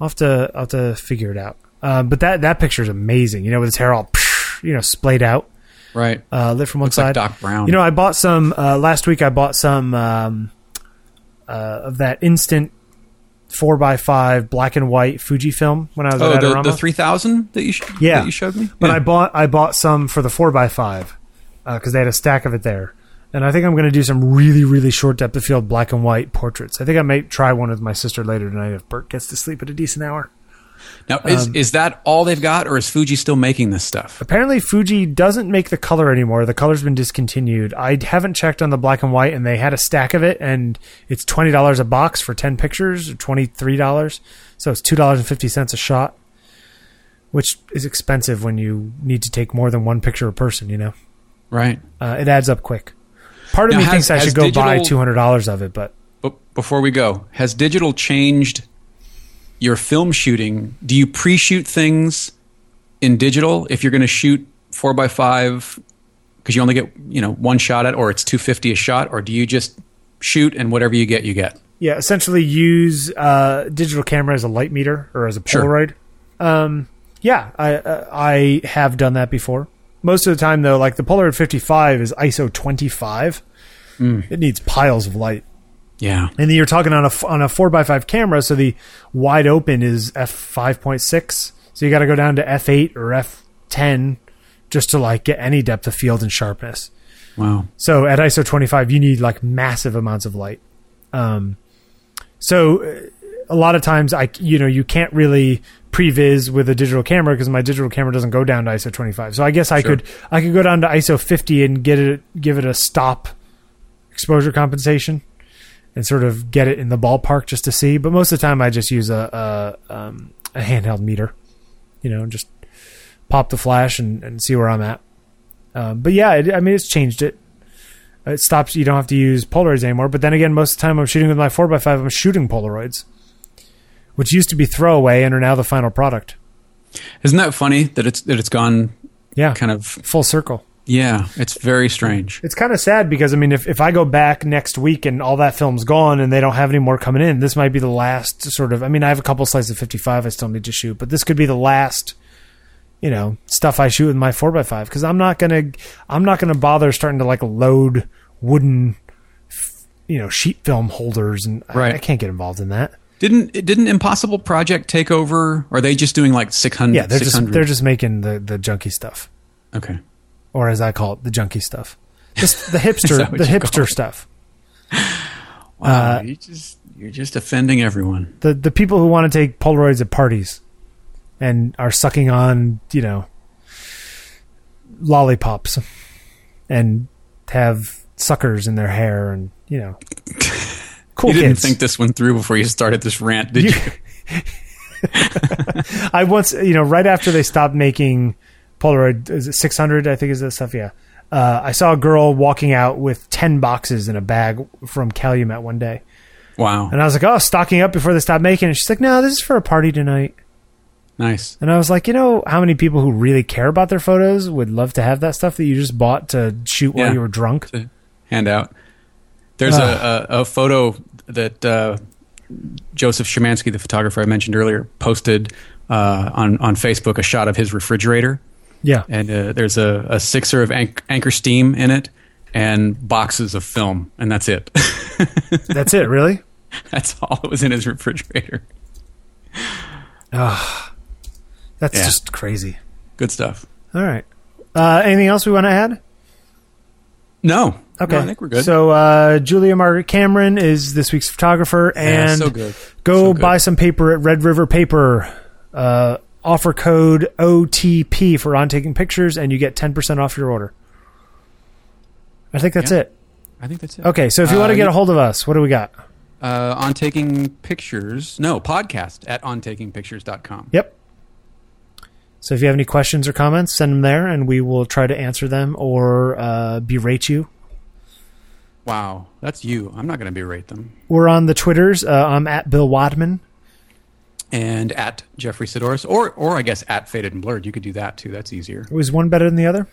I'll have to I'll have to figure it out. Uh, but that that picture is amazing. You know, with his hair all you know splayed out, Right. uh, lit from one Looks side. like Doc Brown. You know, I bought some uh, last week. I bought some um, uh, of that instant four x five black and white Fuji film when I was oh, at the, Adorama. the three thousand that you sh- Yeah. that you showed me. but Yeah. I bought I bought some for the four x five because they had a stack of it there, and I think I'm going to do some really really short depth of field black and white portraits. I think I might try one with my sister later tonight if Bert gets to sleep at a decent hour. Now is um, is that all they've got, or is Fuji still making this stuff? Apparently, Fuji doesn't make the color anymore. The color's been discontinued. I haven't checked on the black and white, and they had a stack of it, and it's twenty dollars a box for ten pictures, or twenty three dollars. So it's two dollars and fifty cents a shot, which is expensive when you need to take more than one picture a person. You know, Right. uh, it adds up quick. Part of Now, me has- thinks I should go buy two hundred dollars of it, but But before we go, has digital changed your film shooting? Do you pre-shoot things in digital if you're going to shoot four by five because you only get you know one shot at, or it's two fifty a shot, or do you just shoot and whatever you get, you get? yeah, essentially use uh, digital camera as a light meter or as a Sure. Polaroid. Um, yeah, I uh, I have done that before. Most of the time, though, like the Polaroid 55 is ISO 25. It needs piles of light, Yeah. and then you're talking on a f- on a four x five camera, so the wide open is f 5.6. So you got to go down to f8 or f10 just to like get any depth of field and sharpness. Wow. So at ISO 25, you need like massive amounts of light. Um, so uh, a lot of times I, you know, you can't really previs with a digital camera because my digital camera doesn't go down to ISO 25. So I guess I Sure. could, I could go down to ISO 50 and get it, give it a stop exposure compensation and sort of get it in the ballpark just to see. But most of the time I just use a, a, um, a handheld meter, you know, just pop the flash and, and see where I'm at. Um, but yeah, it, I mean, it's changed it. It stops. You don't have to use Polaroids anymore. But then again, most of the time I'm shooting with my four x five. I'm shooting Polaroids, which used to be throwaway and are now the final product. Isn't that funny that it's that it's gone Yeah, kind of full circle. Yeah, it's very strange. It's kind of sad because I mean, if if I go back next week and all that film's gone and they don't have any more coming in, this might be the last sort of. I mean, I have a couple slices of 55 I still need to shoot, but this could be the last. You know, stuff I shoot with my four x five because I'm not gonna, I'm not gonna bother starting to like load wooden, you know, sheet film holders, and I- Right. I, can't get involved in that. Didn't didn't Impossible Project take over? Or are they just doing like 600 Yeah, they're just 600? they're just making the the junky stuff, Okay. Or as I call it, the junky stuff, just the hipster, the hipster stuff. Wow, Uh, you just you're just offending everyone. the the people who want to take Polaroids at parties and are sucking on you know lollipops and have suckers in their hair and you know cool you didn't kids. think this one through before you started this rant, did you? You- I once you know right after they stopped making Polaroid is it 600 I think is that stuff yeah. Uh, I saw a girl walking out with 10 boxes in a bag from Calumet one day. Wow. And I was like, oh, stocking up before they stopped making it. She's like, no, this is for a party tonight. Nice. And I was like, you know, how many people who really care about their photos would love to have that stuff that you just bought to shoot while you were drunk? To hand out. There's a, a, a photo that uh, Joseph Szymanski, the photographer I mentioned earlier, posted uh, on on Facebook a shot of his refrigerator, Yeah. and uh, there's a, a sixer of Anch- Anchor Steam in it, and boxes of film, and that's it. That's it, really? that's all that was in his refrigerator. That's Yeah. just crazy. Good stuff. All right. Uh, anything else we want to add? No, Okay. No, I think we're good. So, uh, Julia Margaret Cameron is this week's photographer, Yeah, and so good. go So buy some paper at Red River Paper. Uh, offer code OTP for on taking pictures, and you get 10% off your order. I think that's Yeah. it. I think that's it. Okay, so if you Uh, want to get a hold of us, what do we got? Uh, on taking pictures, no podcast at ontakingpictures.com. Yep. So if you have any questions or comments, send them there, and we will try to answer them or uh, berate you. Wow, that's you. I'm not going to berate them. We're on the Twitters. Uh, I'm at Bill Wadman. And at Jeffery Saddoris, or or I guess at Faded and Blurred, you could do that too. That's easier. Was one better than the other?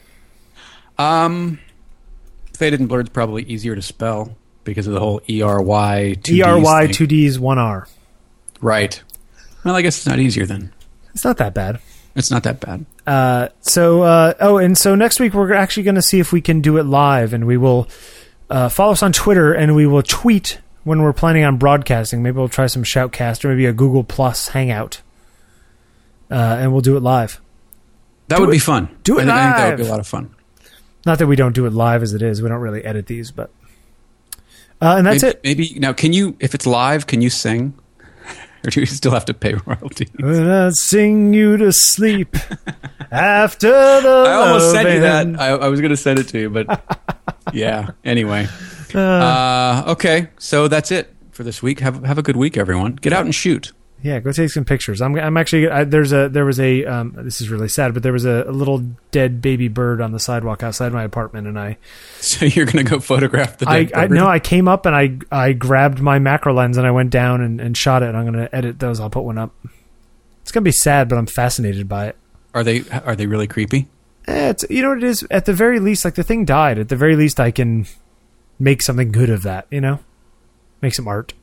Um, Faded and Blurred's probably easier to spell because of the whole E R Y E R Y two D's one R. Right. Well, I guess it's not easier then. It's not that bad. It's not that bad. Uh, so uh, oh, and so next week we're actually going to see if we can do it live, and we will uh, follow us on Twitter, and we will tweet when we're planning on broadcasting. Maybe we'll try some Shoutcast or maybe a Google Plus Hangout, uh, and we'll do it live. That Do would it- be fun. do it I think, I think that would be a lot of fun. Not that we don't do it live as it is. We don't really edit these, but uh, and that's maybe, it. Maybe now, can you? If it's live, can you sing, or do you still have to pay royalties? When I sing you to sleep after the I almost sent you that. I, I was going to send it to you, but yeah. Anyway, uh, okay. So that's it for this week. Have have a good week, everyone. Get out and shoot. Yeah, go take some pictures. I'm I'm actually I, there's a there was a um, this is really sad, but there was a, a little dead baby bird on the sidewalk outside my apartment, and I So you're going to go photograph the I, dead I bird? no I came up and I I grabbed my macro lens and I went down and, and shot it. And I'm gonna edit those. I'll put one up. It's gonna be sad, but I'm fascinated by it. Are they are they really creepy? Eh, it's you know what it is. At the very least, like the thing died. At the very least, I can make something good of that. You know, make some art.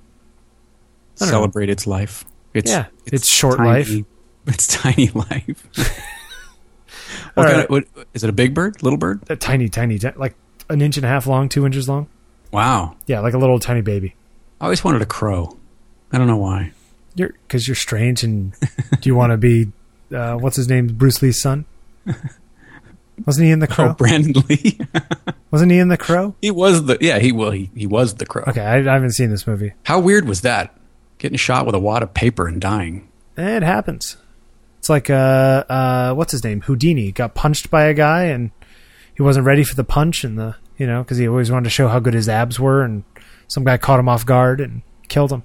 don't know. celebrate its life. It's, Yeah, it's short tiny- life. It's tiny life. what right. of, what, is it a big bird? Little bird? A tiny, tiny, ti- like an inch and a half long, two inches long. Wow. Yeah, like a little tiny baby. I always wanted a crow. I don't know why. You're because you're strange, and do you want to be uh, what's his name? Bruce Lee's son. Wasn't he in the Oh, Crow? Brandon Lee. Wasn't he in the Crow? he was the yeah. He well he, he was the crow. Okay, I, I haven't seen this movie. How weird was that? Getting shot with a wad of paper and dying. It happens. It's like uh, uh, what's his name? Houdini got punched by a guy, and he wasn't ready for the punch, and the you know because he always wanted to show how good his abs were, and some guy caught him off guard and killed him.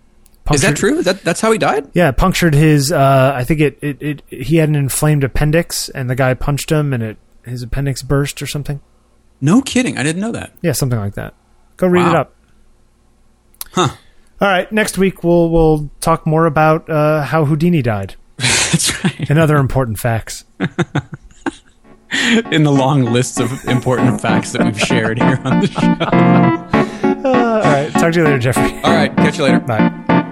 Is that true? That that's how he died? Yeah, punctured his. Uh, I think it, it, it. He had an inflamed appendix, and the guy punched him, and it his appendix burst or something. No kidding. I didn't know that. Yeah, something like that. Go read Wow. it up. Huh. All right, next week we'll we'll talk more about uh, how Houdini died That's right. and other important facts. In the long list of important facts that we've shared here on the show. Uh, all right, talk to you later, Jeffery. All right. Catch you later. Bye.